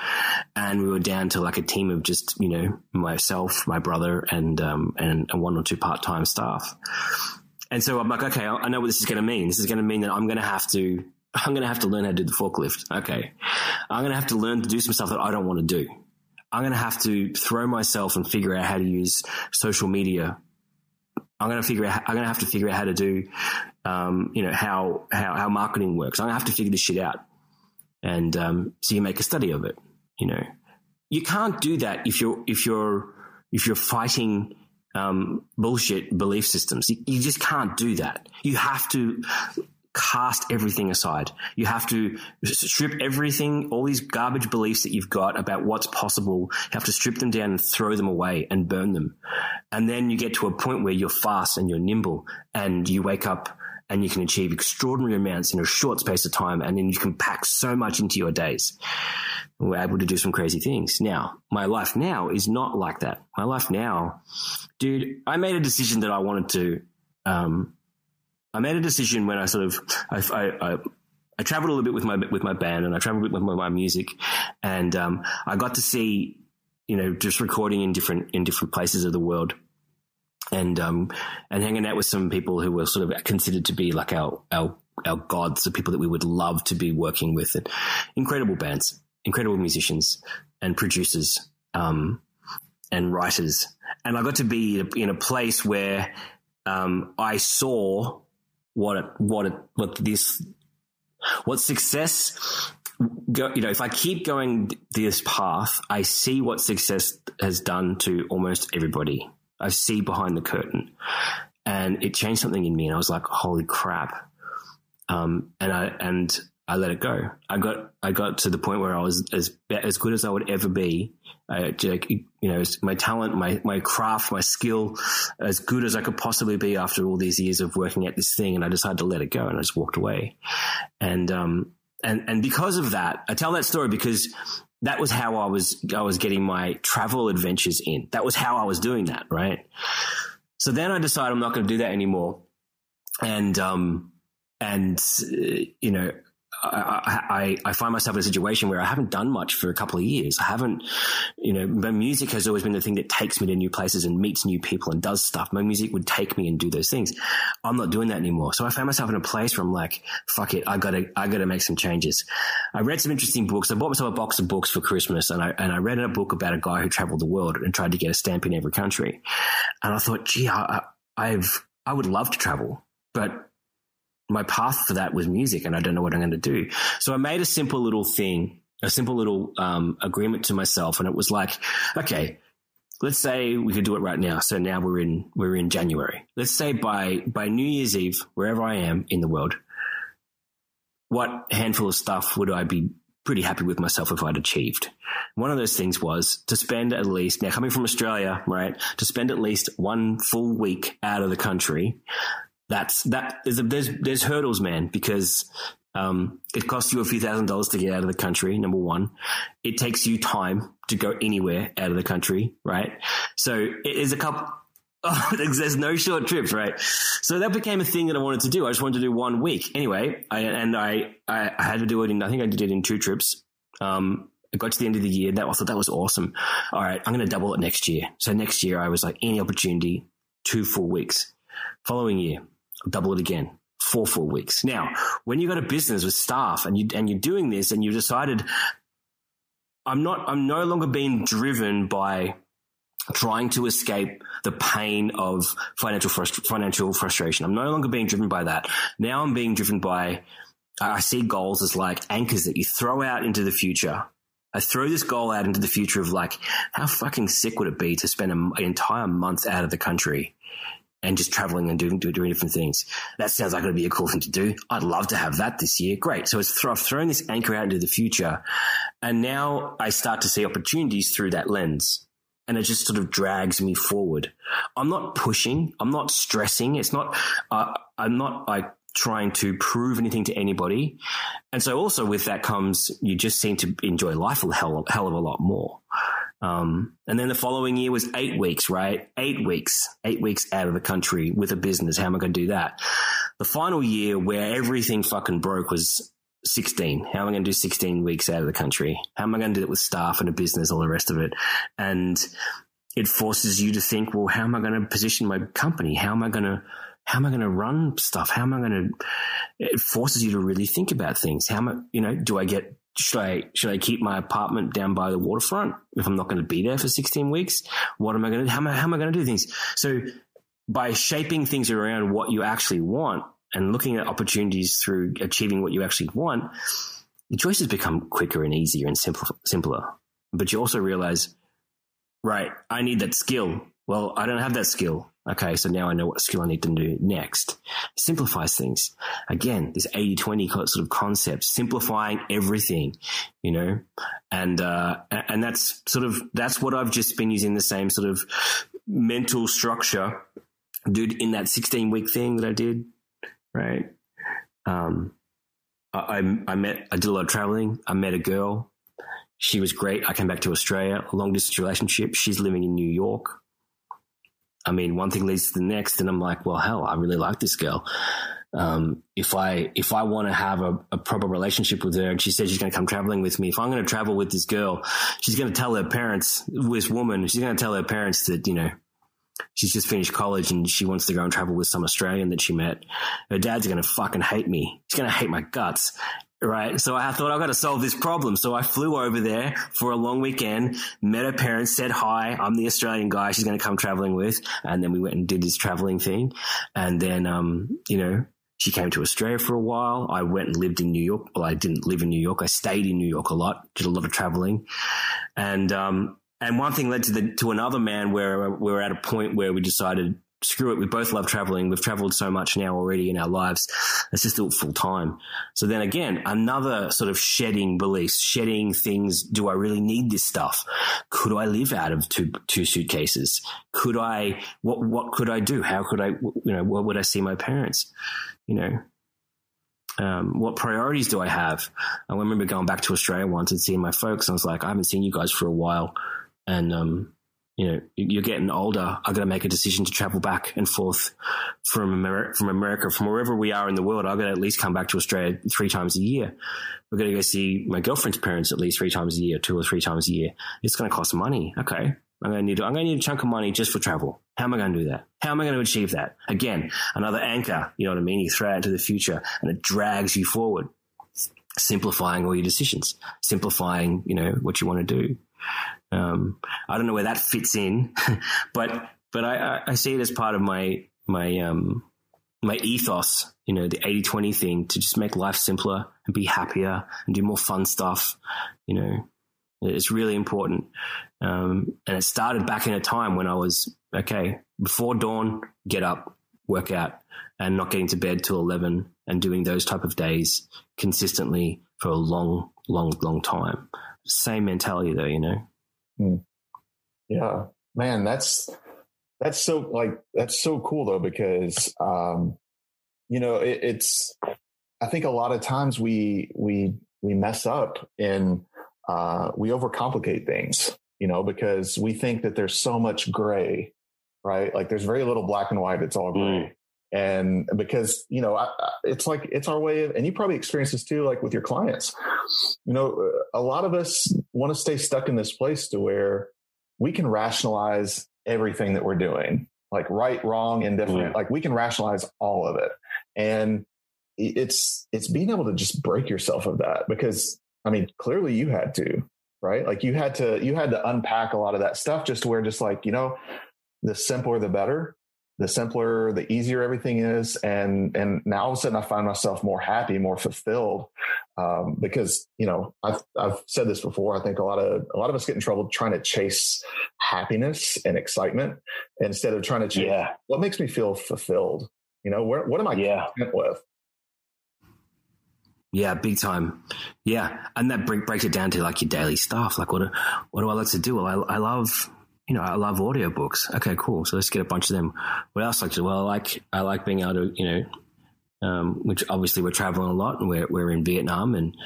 And we were down to like a team of just, you know, myself, my brother and, um, and, and one or two part-time staff. And so I'm like, okay, I know what this is going to mean. This is going to mean that I'm going to have to, I'm going to have to learn how to do the forklift. Okay. I'm going to have to learn to do some stuff that I don't want to do. I'm going to have to throw myself and figure out how to use social media. I'm going to figure out, I'm going to have to figure out how to do, um, you know, how, how, how marketing works. I'm going to have to figure this shit out. And, um, so you make a study of it, you know, you can't do that if you're, if you're, if you're fighting um, bullshit belief systems. You, you just can't do that. You have to cast everything aside. You have to strip everything, all these garbage beliefs that you've got about what's possible. You have to strip them down and throw them away and burn them. And then you get to a point where you're fast and you're nimble and you wake up and you can achieve extraordinary amounts in a short space of time. And then you can pack so much into your days. We're able to do some crazy things. Now, my life now is not like that. My life now, dude, I made a decision that I wanted to, um, I made a decision when I sort of, I, I, I I traveled a little bit with my with my band and I traveled with my, my music, and um, I got to see, you know, just recording in different in different places of the world, and um, and hanging out with some people who were sort of considered to be like our our our gods, the people that we would love to be working with, and incredible bands, incredible musicians and producers, um, and writers, and I got to be in a place where um, I saw what it, what it, what this, what success go, you know, if I keep going this path, I see what success has done to almost everybody. I see behind the curtain, and it changed something in me, and I was like, "Holy crap!" Um, and I and I let it go. I got I got to the point where I was as as good as I would ever be. I, you know, my talent, my my craft, my skill, as good as I could possibly be after all these years of working at this thing. And I decided to let it go, and I just walked away. And um, and and because of that, I tell that story because that was how I was I was getting my travel adventures in. That was how I was doing that, right? So then I decided I'm not going to do that anymore, and um and uh, you know I, I, I, find myself in a situation where I haven't done much for a couple of years. I haven't, you know, my music has always been the thing that takes me to new places and meets new people and does stuff. My music would take me and do those things. I'm not doing that anymore. So I found myself in a place where I'm like, fuck it. I gotta, I gotta make some changes. I read some interesting books. I bought myself a box of books for Christmas and I, and I read a book about a guy who traveled the world and tried to get a stamp in every country. And I thought, gee, I, I've, I would love to travel, but my path for that was music and I don't know what I'm going to do. So I made a simple little thing, a simple little um, agreement to myself. And it was like, okay, let's say we could do it right now. So now we're in, we're in January. Let's say by, by New Year's Eve, wherever I am in the world, what handful of stuff would I be pretty happy with myself if I'd achieved. One of those things was to spend at least, now coming from Australia, right, to spend at least one full week out of the country that's that there's there's there's hurdles, man, because um, it costs you a few thousand dollars to get out of the country. Number one, it takes you time to go anywhere out of the country, right? So it is a couple. Oh, there's no short trips, right? So that became a thing that I wanted to do. I just wanted to do one week anyway, I, and I, I had to do it in. I think I did it in two trips. Um, I got to the end of the year. That I thought that was awesome. All right, I'm going to double it next year. So next year I was like, any opportunity, two full weeks. Following year, double it again four full weeks. Now, when you've got a business with staff and you and you're doing this and you've decided I'm not I'm no longer being driven by trying to escape the pain of financial frust- financial frustration. I'm no longer being driven by that. Now I'm being driven by I see goals as like anchors that you throw out into the future. I throw this goal out into the future of like, how fucking sick would it be to spend an entire month out of the country and just traveling and doing, doing different things. That sounds like it'd be a cool thing to do. I'd love to have that this year. Great. So it's th- I've thrown this anchor out into the future and now I start to see opportunities through that lens and it just sort of drags me forward. I'm not pushing. I'm not stressing. It's not, uh, I'm not like trying to prove anything to anybody. And so also with that comes, you just seem to enjoy life a hell, hell of a lot more. Um, and then the following year was eight weeks, right? Eight weeks, eight weeks out of the country with a business. How am I going to do that? The final year where everything fucking broke was 16. How am I going to do 16 weeks out of the country? How am I going to do it with staff and a business, all the rest of it? And it forces you to think, well, how am I going to position my company? How am I going to, how am I going to run stuff? How am I going to, it forces you to really think about things. How am I, you know, do I get should I should I keep my apartment down by the waterfront if I'm not going to be there for 16 weeks? What am I going to how am I, how am I going to do things? So by shaping things around what you actually want and looking at opportunities through achieving what you actually want, the choices become quicker and easier and simpler. simpler. But you also realize, right, I need that skill. Well, I don't have that skill. Okay, so now I know what skill I need to do next. Simplifies things. Again, this 80 20 sort of concept, simplifying everything, you know, and, uh, and that's sort of, that's what I've just been using the same sort of mental structure, dude, in that 16 week thing that I did, right? Um, I, I met, I did a lot of traveling. I met a girl. She was great. I came back to Australia, long distance relationship. She's living in New York. I mean, one thing leads to the next, and I'm like, well, hell, I really like this girl. Um, if I if I want to have a, a, proper relationship with her, and she says she's going to come traveling with me, if I'm going to travel with this girl, she's going to tell her parents, this woman, she's going to tell her parents that you know she's just finished college and she wants to go and travel with some Australian that she met. Her dad's going to fucking hate me. He's going to hate my guts. Right? So I thought I've got to solve this problem. So I flew over there for a long weekend, met her parents, said hi. I'm the Australian guy she's going to come traveling with. And then we went and did this traveling thing. And then, um, you know, she came to Australia for a while. I went and lived in New York. Well, I didn't live in New York. I stayed in New York a lot, did a lot of traveling. And, um, and one thing led to the, to another man where we we're at a point where we decided screw it. We both love traveling. We've traveled so much now already in our lives. Let's just it full time. So then again, another sort of shedding beliefs, shedding things. Do I really need this stuff? Could I live out of two, two suitcases? Could I, what, what could I do? How could I, you know, what would I see my parents? You know, um, what priorities do I have? I remember going back to Australia once and seeing my folks. I was like, I haven't seen you guys for a while. And, um, you know, you're getting older. I got to make a decision to travel back and forth from America, from America, from wherever we are in the world. I got to at least come back to Australia three times a year. We're going to go see my girlfriend's parents at least three times a year, two or three times a year. It's going to cost money. Okay. I'm going to need, I'm going to need a chunk of money just for travel. How am I going to do that? How am I going to achieve that? Again, another anchor. You know what I mean? You throw it into the future and it drags you forward, simplifying all your decisions, simplifying, you know, what you want to do. Um, I don't know where that fits in, but but I, I see it as part of my my um, my ethos, you know, the 80-20 thing to just make life simpler and be happier and do more fun stuff. You know, it's really important. Um, and it started back in a time when I was okay before dawn, get up, work out, and not getting to bed till eleven, and doing those type of days consistently for a long, long, long time. Same mentality though, you know. Hmm. Yeah, man, that's that's so like that's so cool though because um, you know it, it's I think a lot of times we we we mess up and uh, we overcomplicate things, you know, because we think that there's so much gray, right? Like there's very little black and white; it's all gray. Mm. And because you know, I, it's like it's our way of, and you probably experience this too, like with your clients. You know, a lot of us want to stay stuck in this place to where we can rationalize everything that we're doing, like right, wrong, indifferent. Mm. Like we can rationalize all of it. And it's it's being able to just break yourself of that because I mean, clearly you had to, right? Like you had to you had to unpack a lot of that stuff just to where just like, you know, the simpler the better the simpler, the easier everything is. And, and now all of a sudden I find myself more happy, more fulfilled. Um, because, you know, I've, I've said this before. I think a lot of, a lot of us get in trouble trying to chase happiness and excitement instead of trying to chase yeah. what makes me feel fulfilled. You know, where, what am I yeah. content with? Yeah, big time. Yeah, and that break, breaks it down to like your daily stuff. Like, what do, what do I like to do? Well, I, I love you know, I love audiobooks. Okay, cool. So let's get a bunch of them. What else like to? Well, I like I like being able to, you know, um, which obviously we're traveling a lot and we're we're in Vietnam and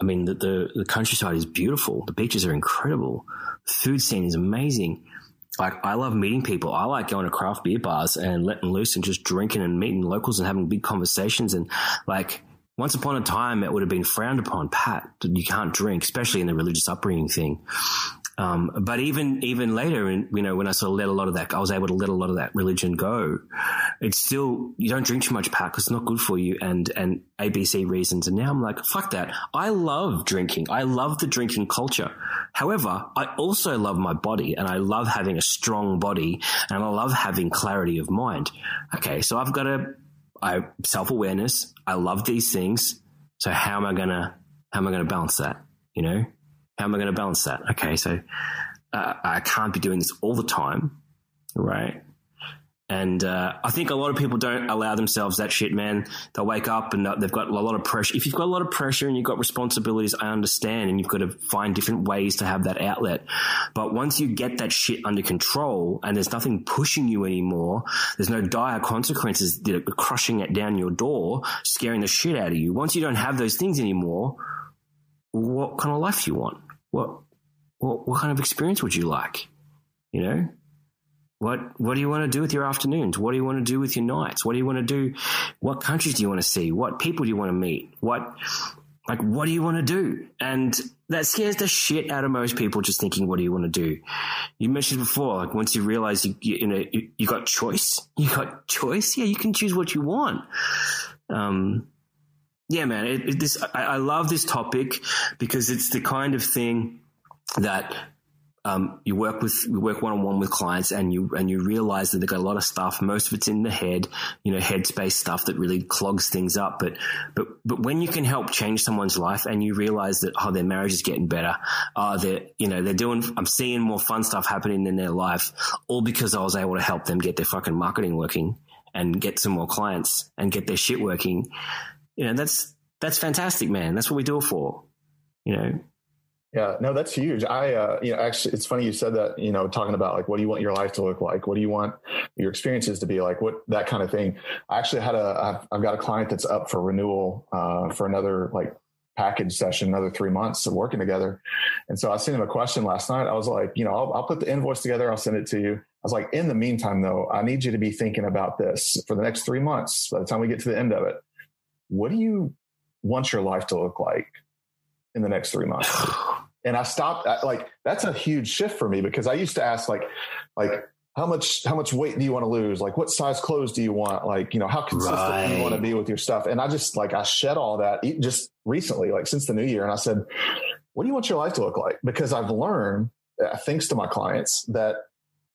I mean the, the, the countryside is beautiful. The beaches are incredible. Food scene is amazing. Like I love meeting people. I like going to craft beer bars and letting loose and just drinking and meeting locals and having big conversations and like once upon a time it would have been frowned upon pat you can't drink especially in the religious upbringing thing um, but even even later, in, you know, when I sort of let a lot of that, I was able to let a lot of that religion go. It's still you don't drink too much pat because it's not good for you, and and ABC reasons. And now I'm like, fuck that. I love drinking. I love the drinking culture. However, I also love my body, and I love having a strong body, and I love having clarity of mind. Okay, so I've got a I self awareness. I love these things. So how am I gonna how am I gonna balance that? You know. How am I going to balance that? Okay, so uh, I can't be doing this all the time, right? And uh, I think a lot of people don't allow themselves that shit, man. They'll wake up and they've got a lot of pressure. If you've got a lot of pressure and you've got responsibilities, I understand, and you've got to find different ways to have that outlet. But once you get that shit under control and there's nothing pushing you anymore, there's no dire consequences that are crushing it down your door, scaring the shit out of you. Once you don't have those things anymore, what kind of life do you want? What what what kind of experience would you like? You know, what what do you want to do with your afternoons? What do you want to do with your nights? What do you want to do? What countries do you want to see? What people do you want to meet? What like what do you want to do? And that scares the shit out of most people just thinking, what do you want to do? You mentioned before, like once you realize you, you, you know, you, you, got choice, you got choice. Yeah, you can choose what you want. Um, Yeah, man. It, it, this I, I love this topic because it's the kind of thing that um, you work with you work one on one with clients and you and you realize that they've got a lot of stuff. Most of it's in the head, you know, headspace stuff that really clogs things up. But but but when you can help change someone's life and you realize that oh their marriage is getting better, uh they're you know they're doing I'm seeing more fun stuff happening in their life, all because I was able to help them get their fucking marketing working and get some more clients and get their shit working. You know that's that's fantastic, man. That's what we do it for. You know, yeah, no, that's huge. I, uh, you know, actually, it's funny you said that. You know, talking about like, what do you want your life to look like? What do you want your experiences to be like? What that kind of thing. I actually had a, I've, I've got a client that's up for renewal uh, for another like package session, another three months of working together. And so I sent him a question last night. I was like, you know, I'll, I'll put the invoice together. I'll send it to you. I was like, in the meantime, though, I need you to be thinking about this for the next three months. By the time we get to the end of it, what do you want your life to look like in the next three months? and I stopped like that's a huge shift for me because I used to ask like like how much how much weight do you want to lose? Like what size clothes do you want? Like you know how consistent right. do you want to be with your stuff? And I just like I shed all that just recently like since the new year. And I said what do you want your life to look like? Because I've learned uh, thanks to my clients that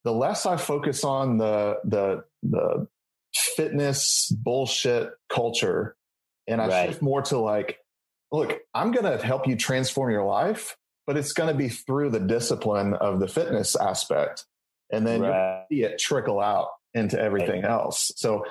the less I focus on the the the fitness bullshit culture and I right. shift more to like look I'm going to help you transform your life but it's going to be through the discipline of the fitness aspect. And then right. you see it trickle out into everything right. else. So,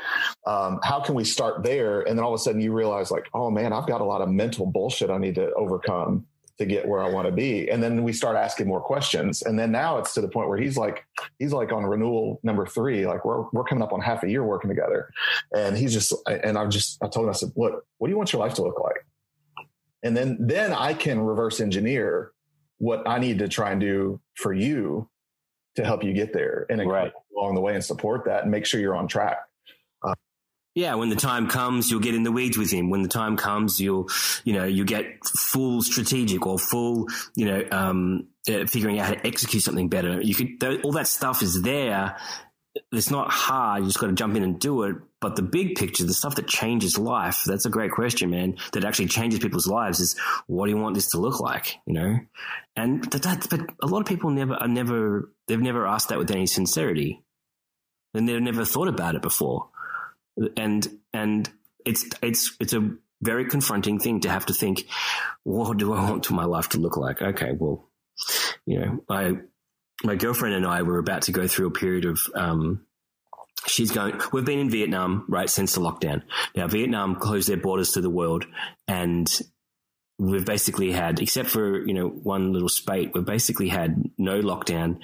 um, how can we start there? And then all of a sudden you realize, like, oh man, I've got a lot of mental bullshit I need to overcome to get where I want to be. And then we start asking more questions. And then now it's to the point where he's like, he's like on renewal number three. Like we're we're coming up on half a year working together. And he's just and I've just I told him, I said, look, what do you want your life to look like? And then then I can reverse engineer what I need to try and do for you to help you get there and right. along the way and support that and make sure you're on track. Yeah, when the time comes, you'll get in the weeds with him. When the time comes, you'll, you know, you get full strategic or full, you know, um, uh, figuring out how to execute something better. You could, all that stuff is there. It's not hard. You just got to jump in and do it. But the big picture, the stuff that changes life, that's a great question, man. That actually changes people's lives is what do you want this to look like? You know? And that, that but a lot of people never are never, they've never asked that with any sincerity. And they've never thought about it before. And, and it's, it's, it's a very confronting thing to have to think, what do I want my life to look like? Okay. Well, you know, I, my girlfriend and I were about to go through a period of, um, she's going, we've been in Vietnam, right, since the lockdown. Now, Vietnam closed their borders to the world and we've basically had, except for, you know, one little spate, we've basically had no lockdown.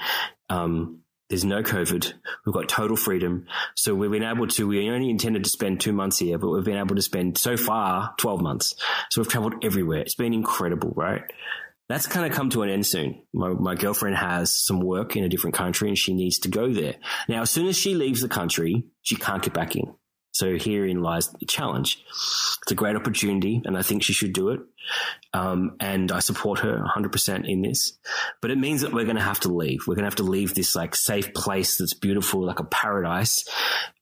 Um, there's no COVID. We've got total freedom. So we've been able to, we only intended to spend two months here, but we've been able to spend so far 12 months. So we've traveled everywhere. It's been incredible, right? that's kind of come to an end soon. My, my girlfriend has some work in a different country and she needs to go there. Now, as soon as she leaves the country, she can't get back in. So herein lies the challenge. It's a great opportunity and I think she should do it. Um, and I support her 100% in this. But it means that we're going to have to leave. We're going to have to leave this like safe place that's beautiful, like a paradise.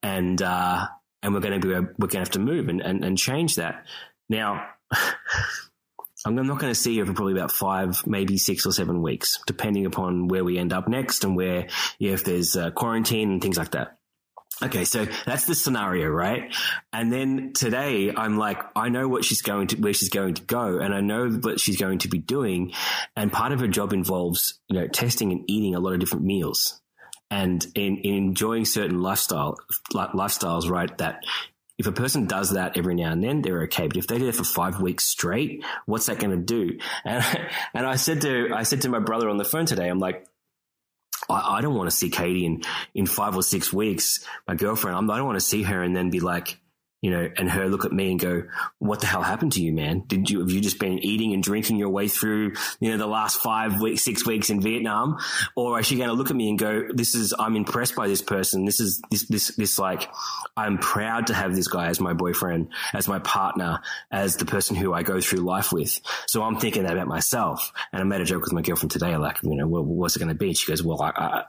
And, uh, and we're going to be, we're going to have to move and, and, and change that. Now, I'm not going to see her for probably about five, maybe six or seven weeks, depending upon where we end up next and where, if there's uh, quarantine and things like that. Okay, so that's the scenario, right? And then today I'm like, I know what she's going to, where she's going to go, and I know what she's going to be doing. And part of her job involves, you know, testing and eating a lot of different meals and in, in enjoying certain lifestyle, lifestyles, right? That if a person does that every now and then, they're okay. But if they do it for five weeks straight, what's that going to do? And, and I said to, I said to my brother on the phone today, I'm like, I, I don't want to see Katie in, in five or six weeks, my girlfriend. I'm, I don't want to see her and then be like, you know, and her look at me and go, what the hell happened to you, man? Did you, have you just been eating and drinking your way through, you know, the last five weeks, six weeks in Vietnam? Or is she going to look at me and go, this is, I'm impressed by this person. This is, this, this, this like, I'm proud to have this guy as my boyfriend, as my partner, as the person who I go through life with. So I'm thinking that about myself. And I made a joke with my girlfriend today, like, you know, what, what's it going to be? She goes, well, I, I,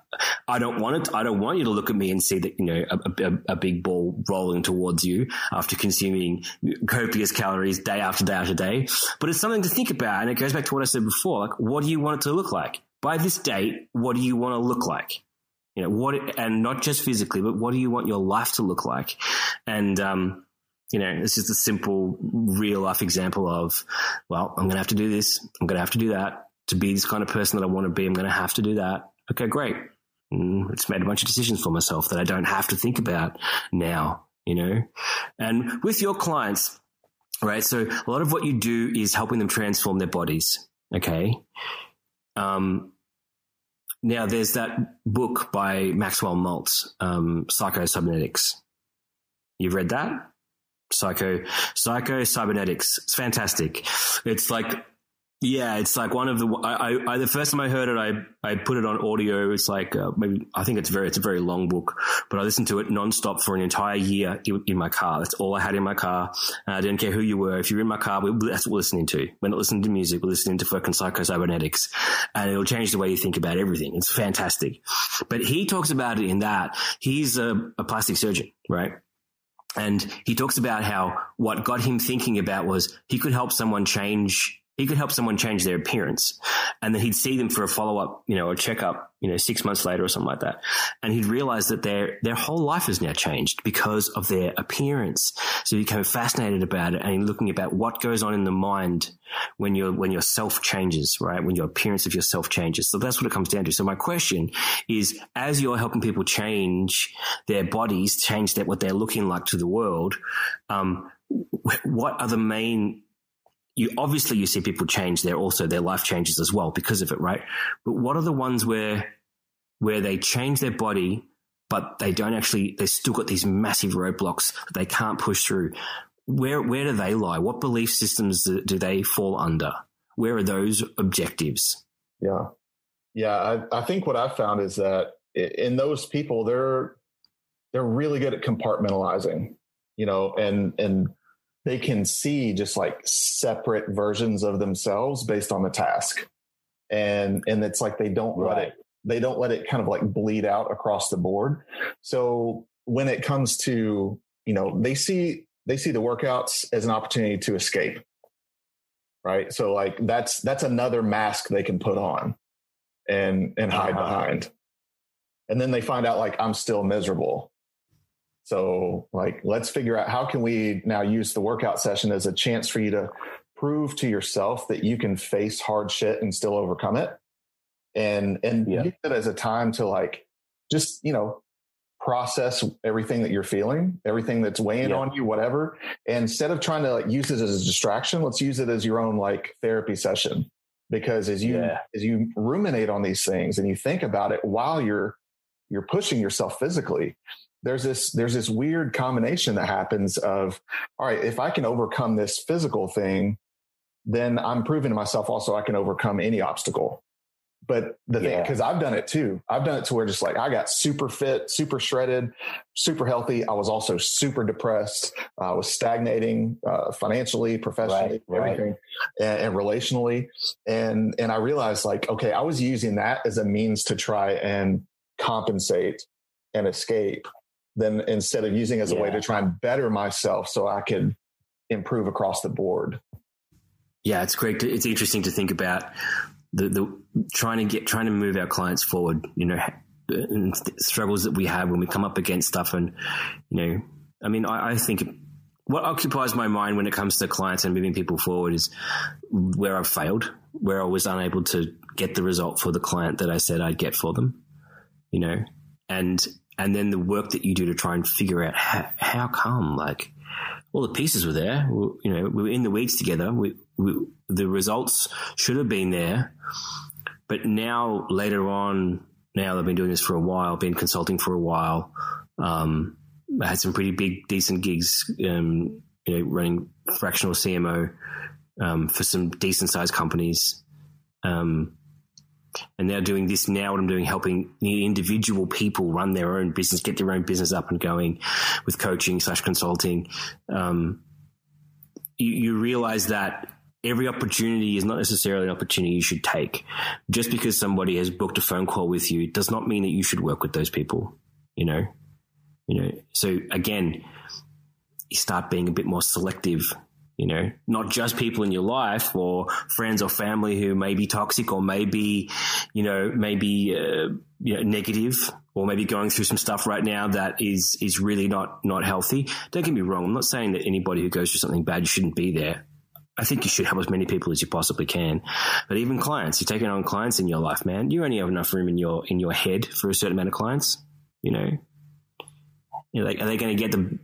I don't want it. I don't want you to look at me and see that, you know, a, a, a big ball rolling towards you after consuming copious calories day after day after day. But it's something to think about. And it goes back to what I said before. Like, what do you want it to look like? By this date, what do you want to look like? You know, what, and not just physically, but what do you want your life to look like? And, um, you know, it's just a simple real life example of, well, I'm going to have to do this. I'm going to have to do that to be this kind of person that I want to be. I'm going to have to do that. Okay, great. Mm, it's made a bunch of decisions for myself that I don't have to think about now, you know, and with your clients, right? So a lot of what you do is helping them transform their bodies. Okay. Um, now there's that book by Maxwell Maltz, um, Psycho Cybernetics. You've read that? Psycho, Psycho Cybernetics. It's fantastic. It's like, yeah, it's like one of the, I, I, the first time I heard it, I, I put it on audio. It's like, uh, maybe, I think it's very, it's a very long book, but I listened to it nonstop for an entire year in, in my car. That's all I had in my car. Uh, I didn't care who you were. If you're in my car, we, that's what we're listening to. We're not listening to music. We're listening to fucking Psycho Cybernetics and it'll change the way you think about everything. It's fantastic. But he talks about it in that he's a, a plastic surgeon, right? And he talks about how what got him thinking about was he could help someone change he could help someone change their appearance and then he'd see them for a follow up, you know, a checkup, you know, six months later or something like that. And he'd realize that their, their whole life has now changed because of their appearance. So he became fascinated about it and looking about what goes on in the mind when your, when your self changes, right? When your appearance of yourself changes. So that's what it comes down to. So my question is, as you're helping people change their bodies, change that, what they're looking like to the world, um, what are the main you obviously you see people change there also their life changes as well because of it right? But what are the ones where where they change their body but they don't actually they still got these massive roadblocks that they can't push through? Where where do they lie? What belief systems do, do they fall under? Where are those objectives? Yeah. Yeah I, I think what i've found is that in those people they're they're really good at compartmentalizing you know and and they can see just like separate versions of themselves based on the task. And, and it's like they don't right. let it, they don't let it kind of like bleed out across the board. So when it comes to, you know, they see, they see the workouts as an opportunity to escape. Right. So like that's, that's another mask they can put on and, and hide uh-huh. behind. And then they find out like I'm still miserable so like, let's figure out how can we now use the workout session as a chance for you to prove to yourself that you can face hard shit and still overcome it. And, and yeah. use it as a time to like, just, you know, process everything that you're feeling, everything that's weighing yeah. on you, whatever. And instead of trying to like use it as a distraction, let's use it as your own like therapy session. Because as you, yeah. as you ruminate on these things and you think about it while you're, you're pushing yourself physically, there's this there's this weird combination that happens of all right if i can overcome this physical thing then i'm proving to myself also i can overcome any obstacle. But the yeah. thing because i've done it too. I've done it to where just like i got super fit super shredded super healthy. I was also super depressed. I was stagnating uh, financially professionally right, everything right. And, and relationally. And and i realized like okay i was using that as a means to try and compensate and escape then instead of using as a yeah. way to try and better myself so I could improve across the board. Yeah, it's great. To, it's interesting to think about the, the trying to get trying to move our clients forward. You know, struggles that we have when we come up against stuff, and you know, I mean, I, I think what occupies my mind when it comes to clients and moving people forward is where I've failed, where I was unable to get the result for the client that I said I'd get for them. You know, and and then the work that you do to try and figure out how, how come like all the pieces were there. We, you know we were in the weeds together. We, we, the results should have been there. But now later on now i've been doing this for a while been consulting for a while um, i had some pretty big decent gigs um, you know running fractional cmo um, for some decent sized companies. Um, and now doing this now what i'm doing helping individual people run their own business get their own business up and going with coaching slash consulting um, you, you realize that every opportunity is not necessarily an opportunity you should take. Just because somebody has booked a phone call with you does not mean that you should work with those people. You know, you know. So again, you start being a bit more selective. You know, not just people in your life or friends or family who may be toxic or maybe, you know, maybe uh, you know, negative or maybe going through some stuff right now that is is really not not healthy. Don't get me wrong. I'm not saying that anybody who goes through something bad shouldn't be there. I think you should help as many people as you possibly can. But even clients, you're taking on clients in your life, man. You only have enough room in your in your head for a certain amount of clients. You know, you know, are they going to get the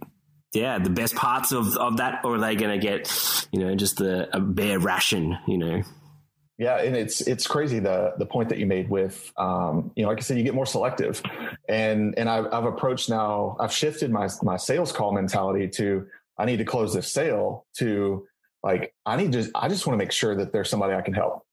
yeah the best parts of of that, or are they going to get you know just the a bare ration? You know. Yeah, and it's it's crazy the the point that you made with um, you know like I said you get more selective, and and I've, I've approached now I've shifted my my sales call mentality to I need to close this sale to like I need to I just want to make sure that there's somebody I can help.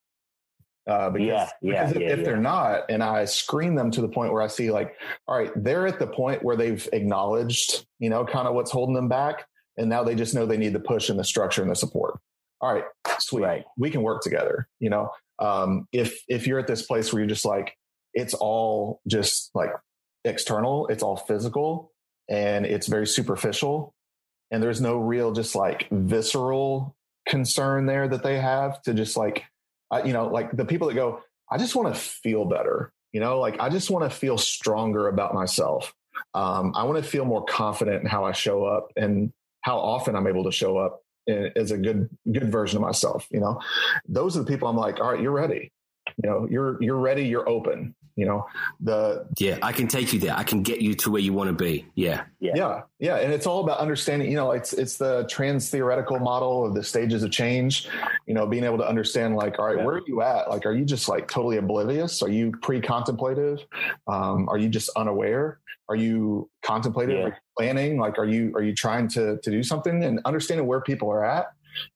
Uh, because, yeah, yeah, because if, yeah, if they're not, and I screen them to the point where I see like, all right, they're at the point where they've acknowledged, you know, kind of what's holding them back, and now they just know they need the push and the structure and the support. All right, sweet, Right. we can work together. You know, um, if if you're at this place where you're just like, it's all just like external, it's all physical, and it's very superficial, and there's no real just like visceral concern there that they have to just like I, you know like the people that go i just want to feel better you know like i just want to feel stronger about myself. Um, i want to feel more confident in how i show up and how often i'm able to show up as a good good version of myself you know? Those are the people i'm like all right you're ready you know you're you're ready you're open you know the Yeah, I can take you there. I can get you to where you want to be. Yeah. Yeah. yeah yeah and it's all about understanding you know it's it's the trans theoretical model of the stages of change you know being able to understand like all right Yeah. where are you at like are you just like totally oblivious are you pre-contemplative um, are you just unaware are you contemplative Yeah. Are you planning like are you are you trying to to do something and understanding where people are at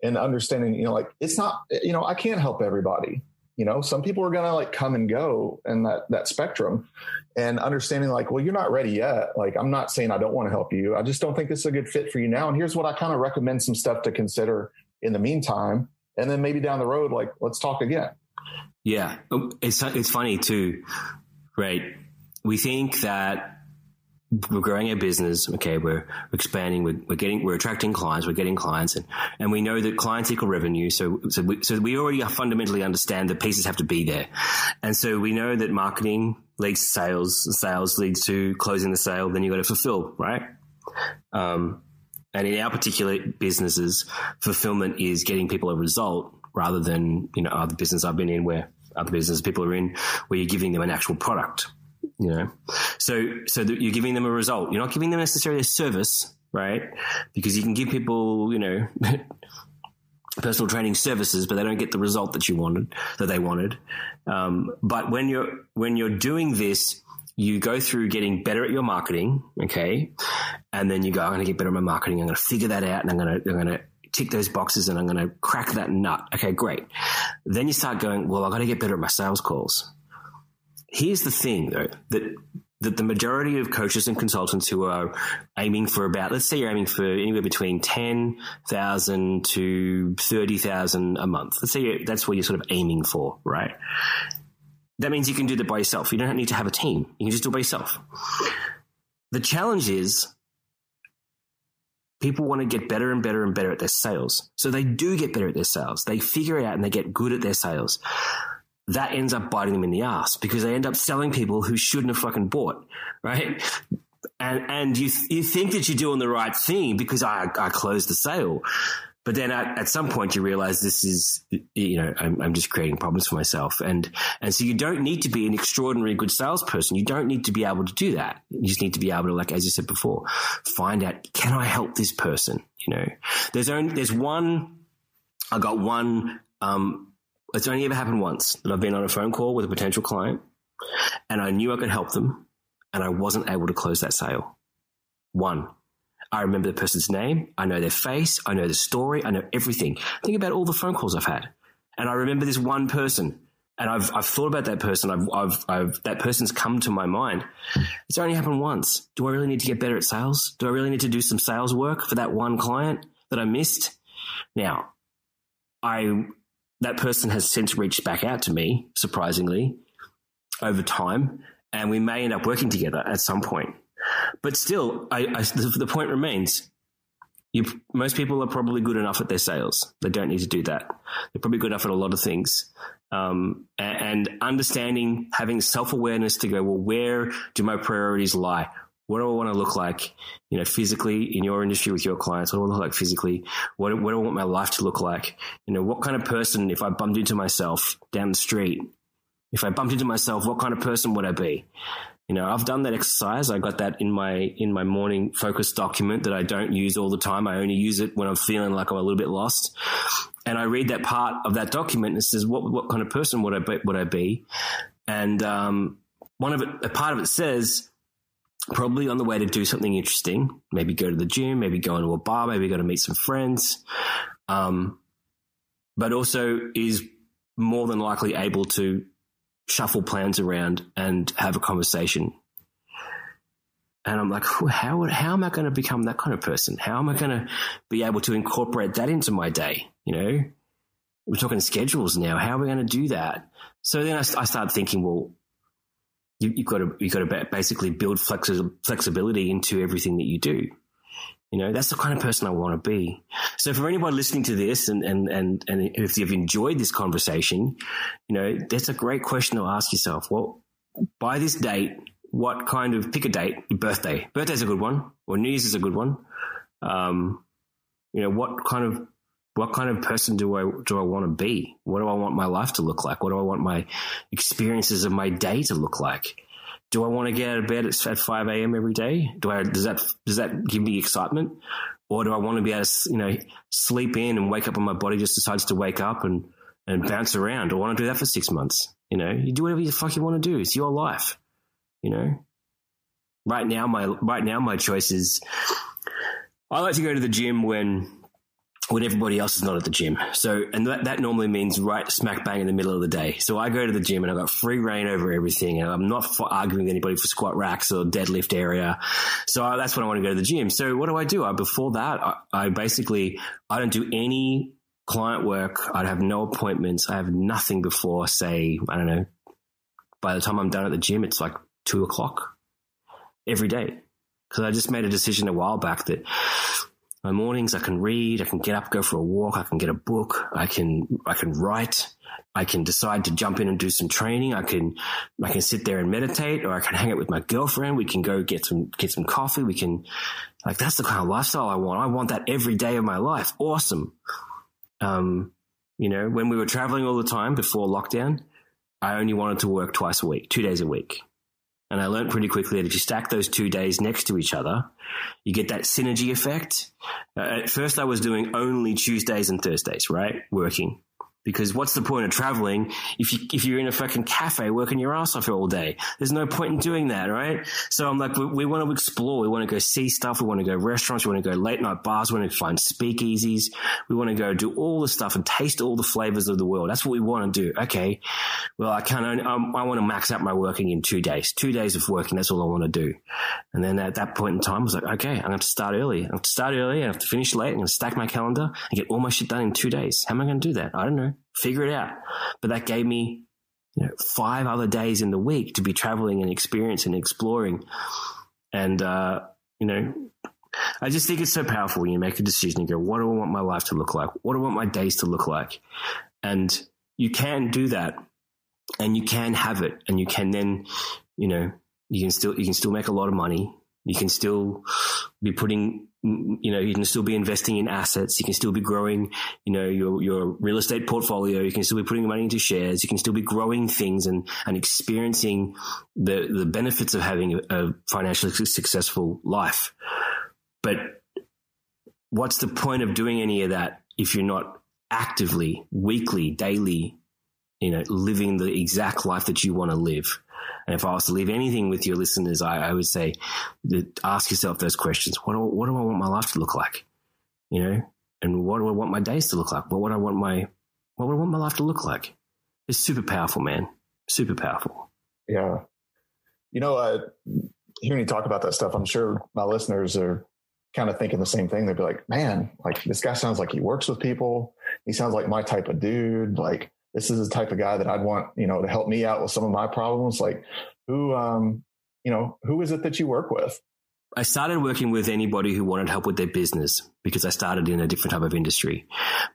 and understanding you know like it's not you know i can't help everybody you know some people are gonna like come and go in that that spectrum and understanding like well you're not ready yet. Like i'm not saying i don't want to help you. I just don't think this is a good fit for you now. And here's what i kind of recommend some stuff to consider in the meantime. And then maybe down the road like let's talk again. Yeah, Oh, it's it's funny too, right? We think that we're growing our business. Okay, we're expanding. We're, we're getting, we're attracting clients. We're getting clients, and and we know that clients equal revenue. So so we, so we already fundamentally understand that pieces have to be there, and so we know that marketing leads to sales. Sales leads to closing the sale. Then you got to fulfill, right? Um, and in our particular businesses, fulfillment is getting people a result rather than, you know, other business I've been in where other business people are in where you're giving them an actual product, you know? So, so you're giving them a result. You're not giving them necessarily a service, right? Because you can give people, you know, personal training services, but they don't get the result that you wanted, that they wanted. Um, but when you're, when you're doing this, you go through getting better at your marketing, okay? And then you go, I'm going to get better at my marketing. I'm going to figure that out and I'm going to, I'm going to tick those boxes and I'm going to crack that nut. Okay, great. Then you start going, well, I've got to get better at my sales calls. Here's the thing though, that, that the majority of coaches and consultants who are aiming for about, let's say you're aiming for anywhere between 10,000 to 30,000 a month. Let's say that's what you're sort of aiming for, right? That means you can do that by yourself. You don't need to have a team. You can just do it by yourself. The challenge is people want to get better and better and better at their sales. So they do get better at their sales. They figure it out and they get good at their sales. That ends up biting them in the ass because they end up selling people who shouldn't have fucking bought, right? And and you you think that you're doing the right thing because I I closed the sale, but then at, at some point you realize this is you know I'm, I'm just creating problems for myself. And and so you don't need to be an extraordinary good salesperson. You don't need to be able to do that. You just need to be able to like as you said before find out can I help this person? You know there's only there's one I got one um it's only ever happened once that I've been on a phone call with a potential client and I knew I could help them and I wasn't able to close that sale one I remember the person's name. I know their face. I know the story. I know everything. Think about all the phone calls I've had. And I remember this one person. And I've, I've thought about that person. I've, I've, I've, that person's come to my mind. It's only happened once. Do I really need to get better at sales? Do I really need to do some sales work for that one client that I missed? Now, I that person has since reached back out to me, surprisingly, over time, and we may end up working together at some point. But still, I, I the, the point remains. You, most people are probably good enough at their sales. They don't need to do that. They're probably good enough at a lot of things. Um, and, and understanding, having self awareness to go, well, where do my priorities lie? What do I want to look like, you know, physically in your industry with your clients? What do I look like physically? What, what do I want my life to look like? You know, what kind of person, if I bumped into myself down the street, if I bumped into myself, what kind of person would I be? You know, I've done that exercise. I got that in my in my morning focus document that I don't use all the time. I only use it when I'm feeling like I'm a little bit lost. And I read that part of that document and it says, "What what kind of person would I be, would I be?" And um, one of it, a part of it says, probably on the way to do something interesting. Maybe go to the gym, maybe go into a bar, maybe go to meet some friends. Um, but also is more than likely able to shuffle plans around and have a conversation. And I'm like, how how am I going to become that kind of person? How am I going to be able to incorporate that into my day? You know, we're talking schedules now. How are we going to do that? So then I, I started thinking, well, you, have got to you've got to basically build flexi- flexibility into everything that you do. You know, that's the kind of person I want to be. So for anybody listening to this and, and, and, and if you've enjoyed this conversation, you know, that's a great question to ask yourself. Well, by this date, what kind of, pick a date, your birthday. Birthday's a good one, or New Year's is a good one. Um, you know, what kind of what kind of person do I do I want to be? What do I want my life to look like? What do I want my experiences of my day to look like? Do I want to get out of bed at, five a.m. every day? Do I does that does that give me excitement, or do I want to be able to you know sleep in and wake up and my body just decides to wake up and and bounce around? Do I want to do that for six months? You know, you do whatever the fuck you want to do. It's your life. You know. Right now, my right now my choice is I like to go to the gym when when everybody else is not at the gym. So, and that, that normally means right smack bang in the middle of the day. So I go to the gym and I've got free rein over everything. And I'm not arguing with anybody for squat racks or deadlift area. So I, that's when I want to go to the gym. So what do I do? I, before that, I, I basically, I don't do any client work. I have no appointments. I have nothing before say, I don't know, by the time I'm done at the gym, it's like two o'clock every day. Cause I just made a decision a while back that my mornings I can read, I can get up, go for a walk, I can get a book, I can I can write, I can decide to jump in and do some training, I can I can sit there and meditate, or I can hang out with my girlfriend, we can go get some get some coffee, we can like that's the kind of lifestyle I want. I want that every day of my life. Awesome. Um, you know, when we were traveling all the time before lockdown, I only wanted to work twice a week, two days a week. And I learned pretty quickly that if you stack those two days next to each other, you get that synergy effect. Uh, at first, I was doing only Tuesdays and Thursdays, right? Working. Because what's the point of traveling if you if you're in a fucking cafe working your ass off all day? There's no point in doing that, right? So I'm like, we, we want to explore. We want to go see stuff. We want to go restaurants. We want to go late night bars. We want to find speakeasies. We want to go do all the stuff and taste all the flavors of the world. That's what we want to do. Okay, well, I can't. Only, um, I want to max out my working in two days. Two days of working. That's all I want to do. And then at that point in time, I was like, okay, I'm going to start early. I have to start early. I have to finish late. I'm going to stack my calendar and get all my shit done in two days. How am I going to do that? I don't know figure it out. But that gave me you know, five other days in the week to be traveling and experiencing and exploring. And, uh, you know, I just think it's so powerful when you make a decision and go, what do I want my life to look like? What do I want my days to look like? And you can do that and you can have it and you can then, you know, you can still, you can still make a lot of money. You can still be putting you know, you can still be investing in assets. You can still be growing, you know, your, your real estate portfolio. You can still be putting money into shares. You can still be growing things and, and experiencing the, the benefits of having a, a financially successful life. But what's the point of doing any of that if you're not actively, weekly, daily, you know, living the exact life that you want to live? And if I was to leave anything with your listeners, I, I would say that ask yourself those questions. What do, what do I want my life to look like? You know, and what do I want my days to look like? What would I want my, what would I want my life to look like? It's super powerful, man. Super powerful. Yeah. You know, uh, hearing you talk about that stuff, I'm sure my listeners are kind of thinking the same thing. They'd be like, man, like this guy sounds like he works with people. he sounds like my type of dude. Like this is the type of guy that I'd want, you know, to help me out with some of my problems. Like who, um, you know, who is it that you work with? I started working with anybody who wanted help with their business because I started in a different type of industry.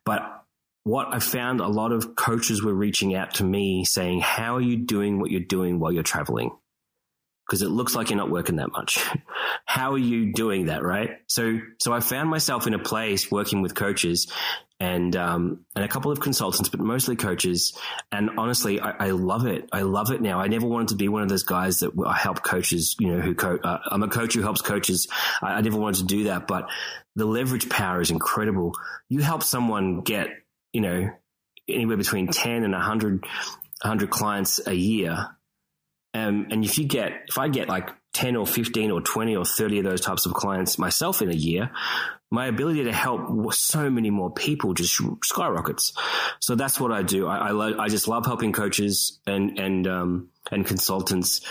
But what I found a lot of coaches were reaching out to me saying, How are you doing what you're doing while you're traveling? Because it looks like you're not working that much. How are you doing that? Right. So, so I found myself in a place working with coaches and um, and a couple of consultants, but mostly coaches. And honestly, I, I, love it. I love it now. I never wanted to be one of those guys that help coaches. You know, who co- uh, I'm a coach who helps coaches. I, I never wanted to do that, but the leverage power is incredible. You help someone get, you know, anywhere between ten and 100, 100 clients a year. Um, and if you get, if I get like 10 or 15 or 20 or 30 of those types of clients myself in a year, my ability to help so many more people just skyrockets. So that's what I do. I, I, lo- I just love helping coaches and, and, um, and consultants,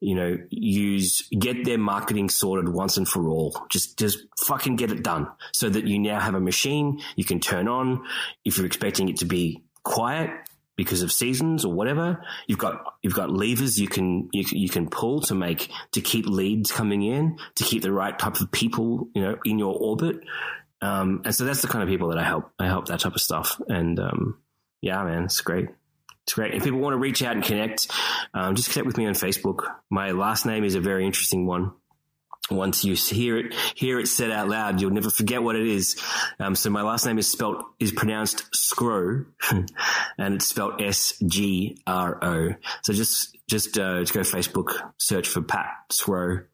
you know, use, get their marketing sorted once and for all. Just, just fucking get it done so that you now have a machine you can turn on. If you're expecting it to be quiet, because of seasons or whatever. You've got you've got levers you can you, you can pull to make to keep leads coming in to keep the right type of people you know in your orbit. Um, and so that's the kind of people that I help. I help that type of stuff. And um, yeah, man, it's great. It's great. If people want to reach out and connect, um, just connect with me on Facebook. My last name is a very interesting one once you hear it, hear it said out loud, you'll never forget what it is. Um, so my last name is spelt, is pronounced Scro and it's spelled S-G-R-O. So just, just, uh, go Facebook, search for Pat Scro,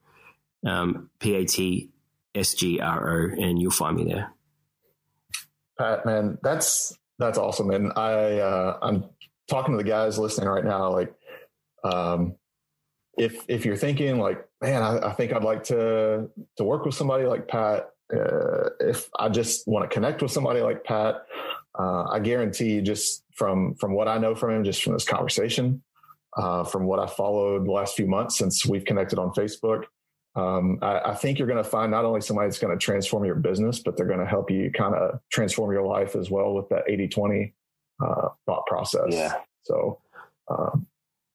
um, P-A-T-S-G-R-O and you'll find me there. Pat, man, that's, that's awesome. And I, uh, I'm talking to the guys listening right now, like, um, if if you're thinking like, man, I, I think I'd like to to work with somebody like Pat. Uh, if I just want to connect with somebody like Pat, uh, I guarantee you just from from what I know from him, just from this conversation, uh, from what I followed the last few months since we've connected on Facebook, um, I, I, think you're going to find not only somebody that's going to transform your business, but they're going to help you kind of transform your life as well with that 80 20 uh, thought process. Yeah. So, um,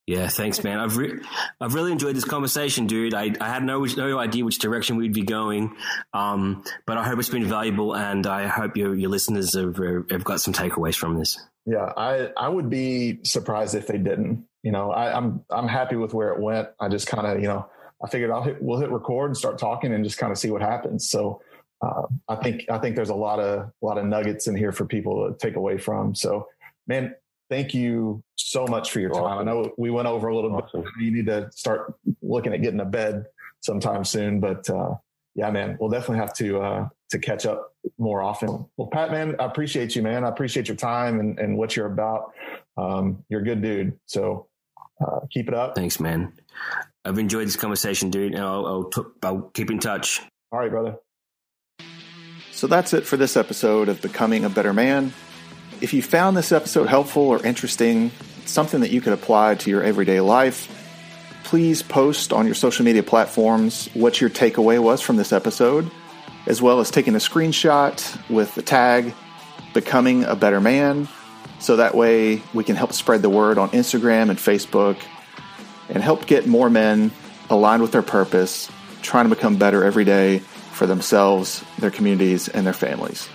yeah, thanks, man. I've re- I've really enjoyed this conversation, dude. I, I had no no idea which direction we'd be going, um, but I hope it's been valuable, and I hope your your listeners have have got some takeaways from this. Yeah, I I would be surprised if they didn't. You know, I, I'm I'm happy with where it went. I just kind of you know I figured I'll hit, we'll hit record and start talking and just kind of see what happens. So uh, I think I think there's a lot of a lot of nuggets in here for people to take away from. So man, thank you so much for your time. Awesome. I know we went over a little awesome. bit. You need to start looking at getting a bed sometime soon, but uh, yeah, man, we'll definitely have to uh, to catch up more often. Well, Pat, man, I appreciate you, man. I appreciate your time and, and what you're about. Um, you're a good dude, so uh, keep it up. Thanks, man. I've enjoyed this conversation, dude, and I'll, I'll, t- I'll keep in touch. All right, brother. So that's it for this episode of Becoming a Better Man. If you found this episode helpful or interesting, something that you could apply to your everyday life, please post on your social media platforms what your takeaway was from this episode, as well as taking a screenshot with the tag Becoming a Better Man. So that way we can help spread the word on Instagram and Facebook and help get more men aligned with their purpose, trying to become better every day for themselves, their communities, and their families.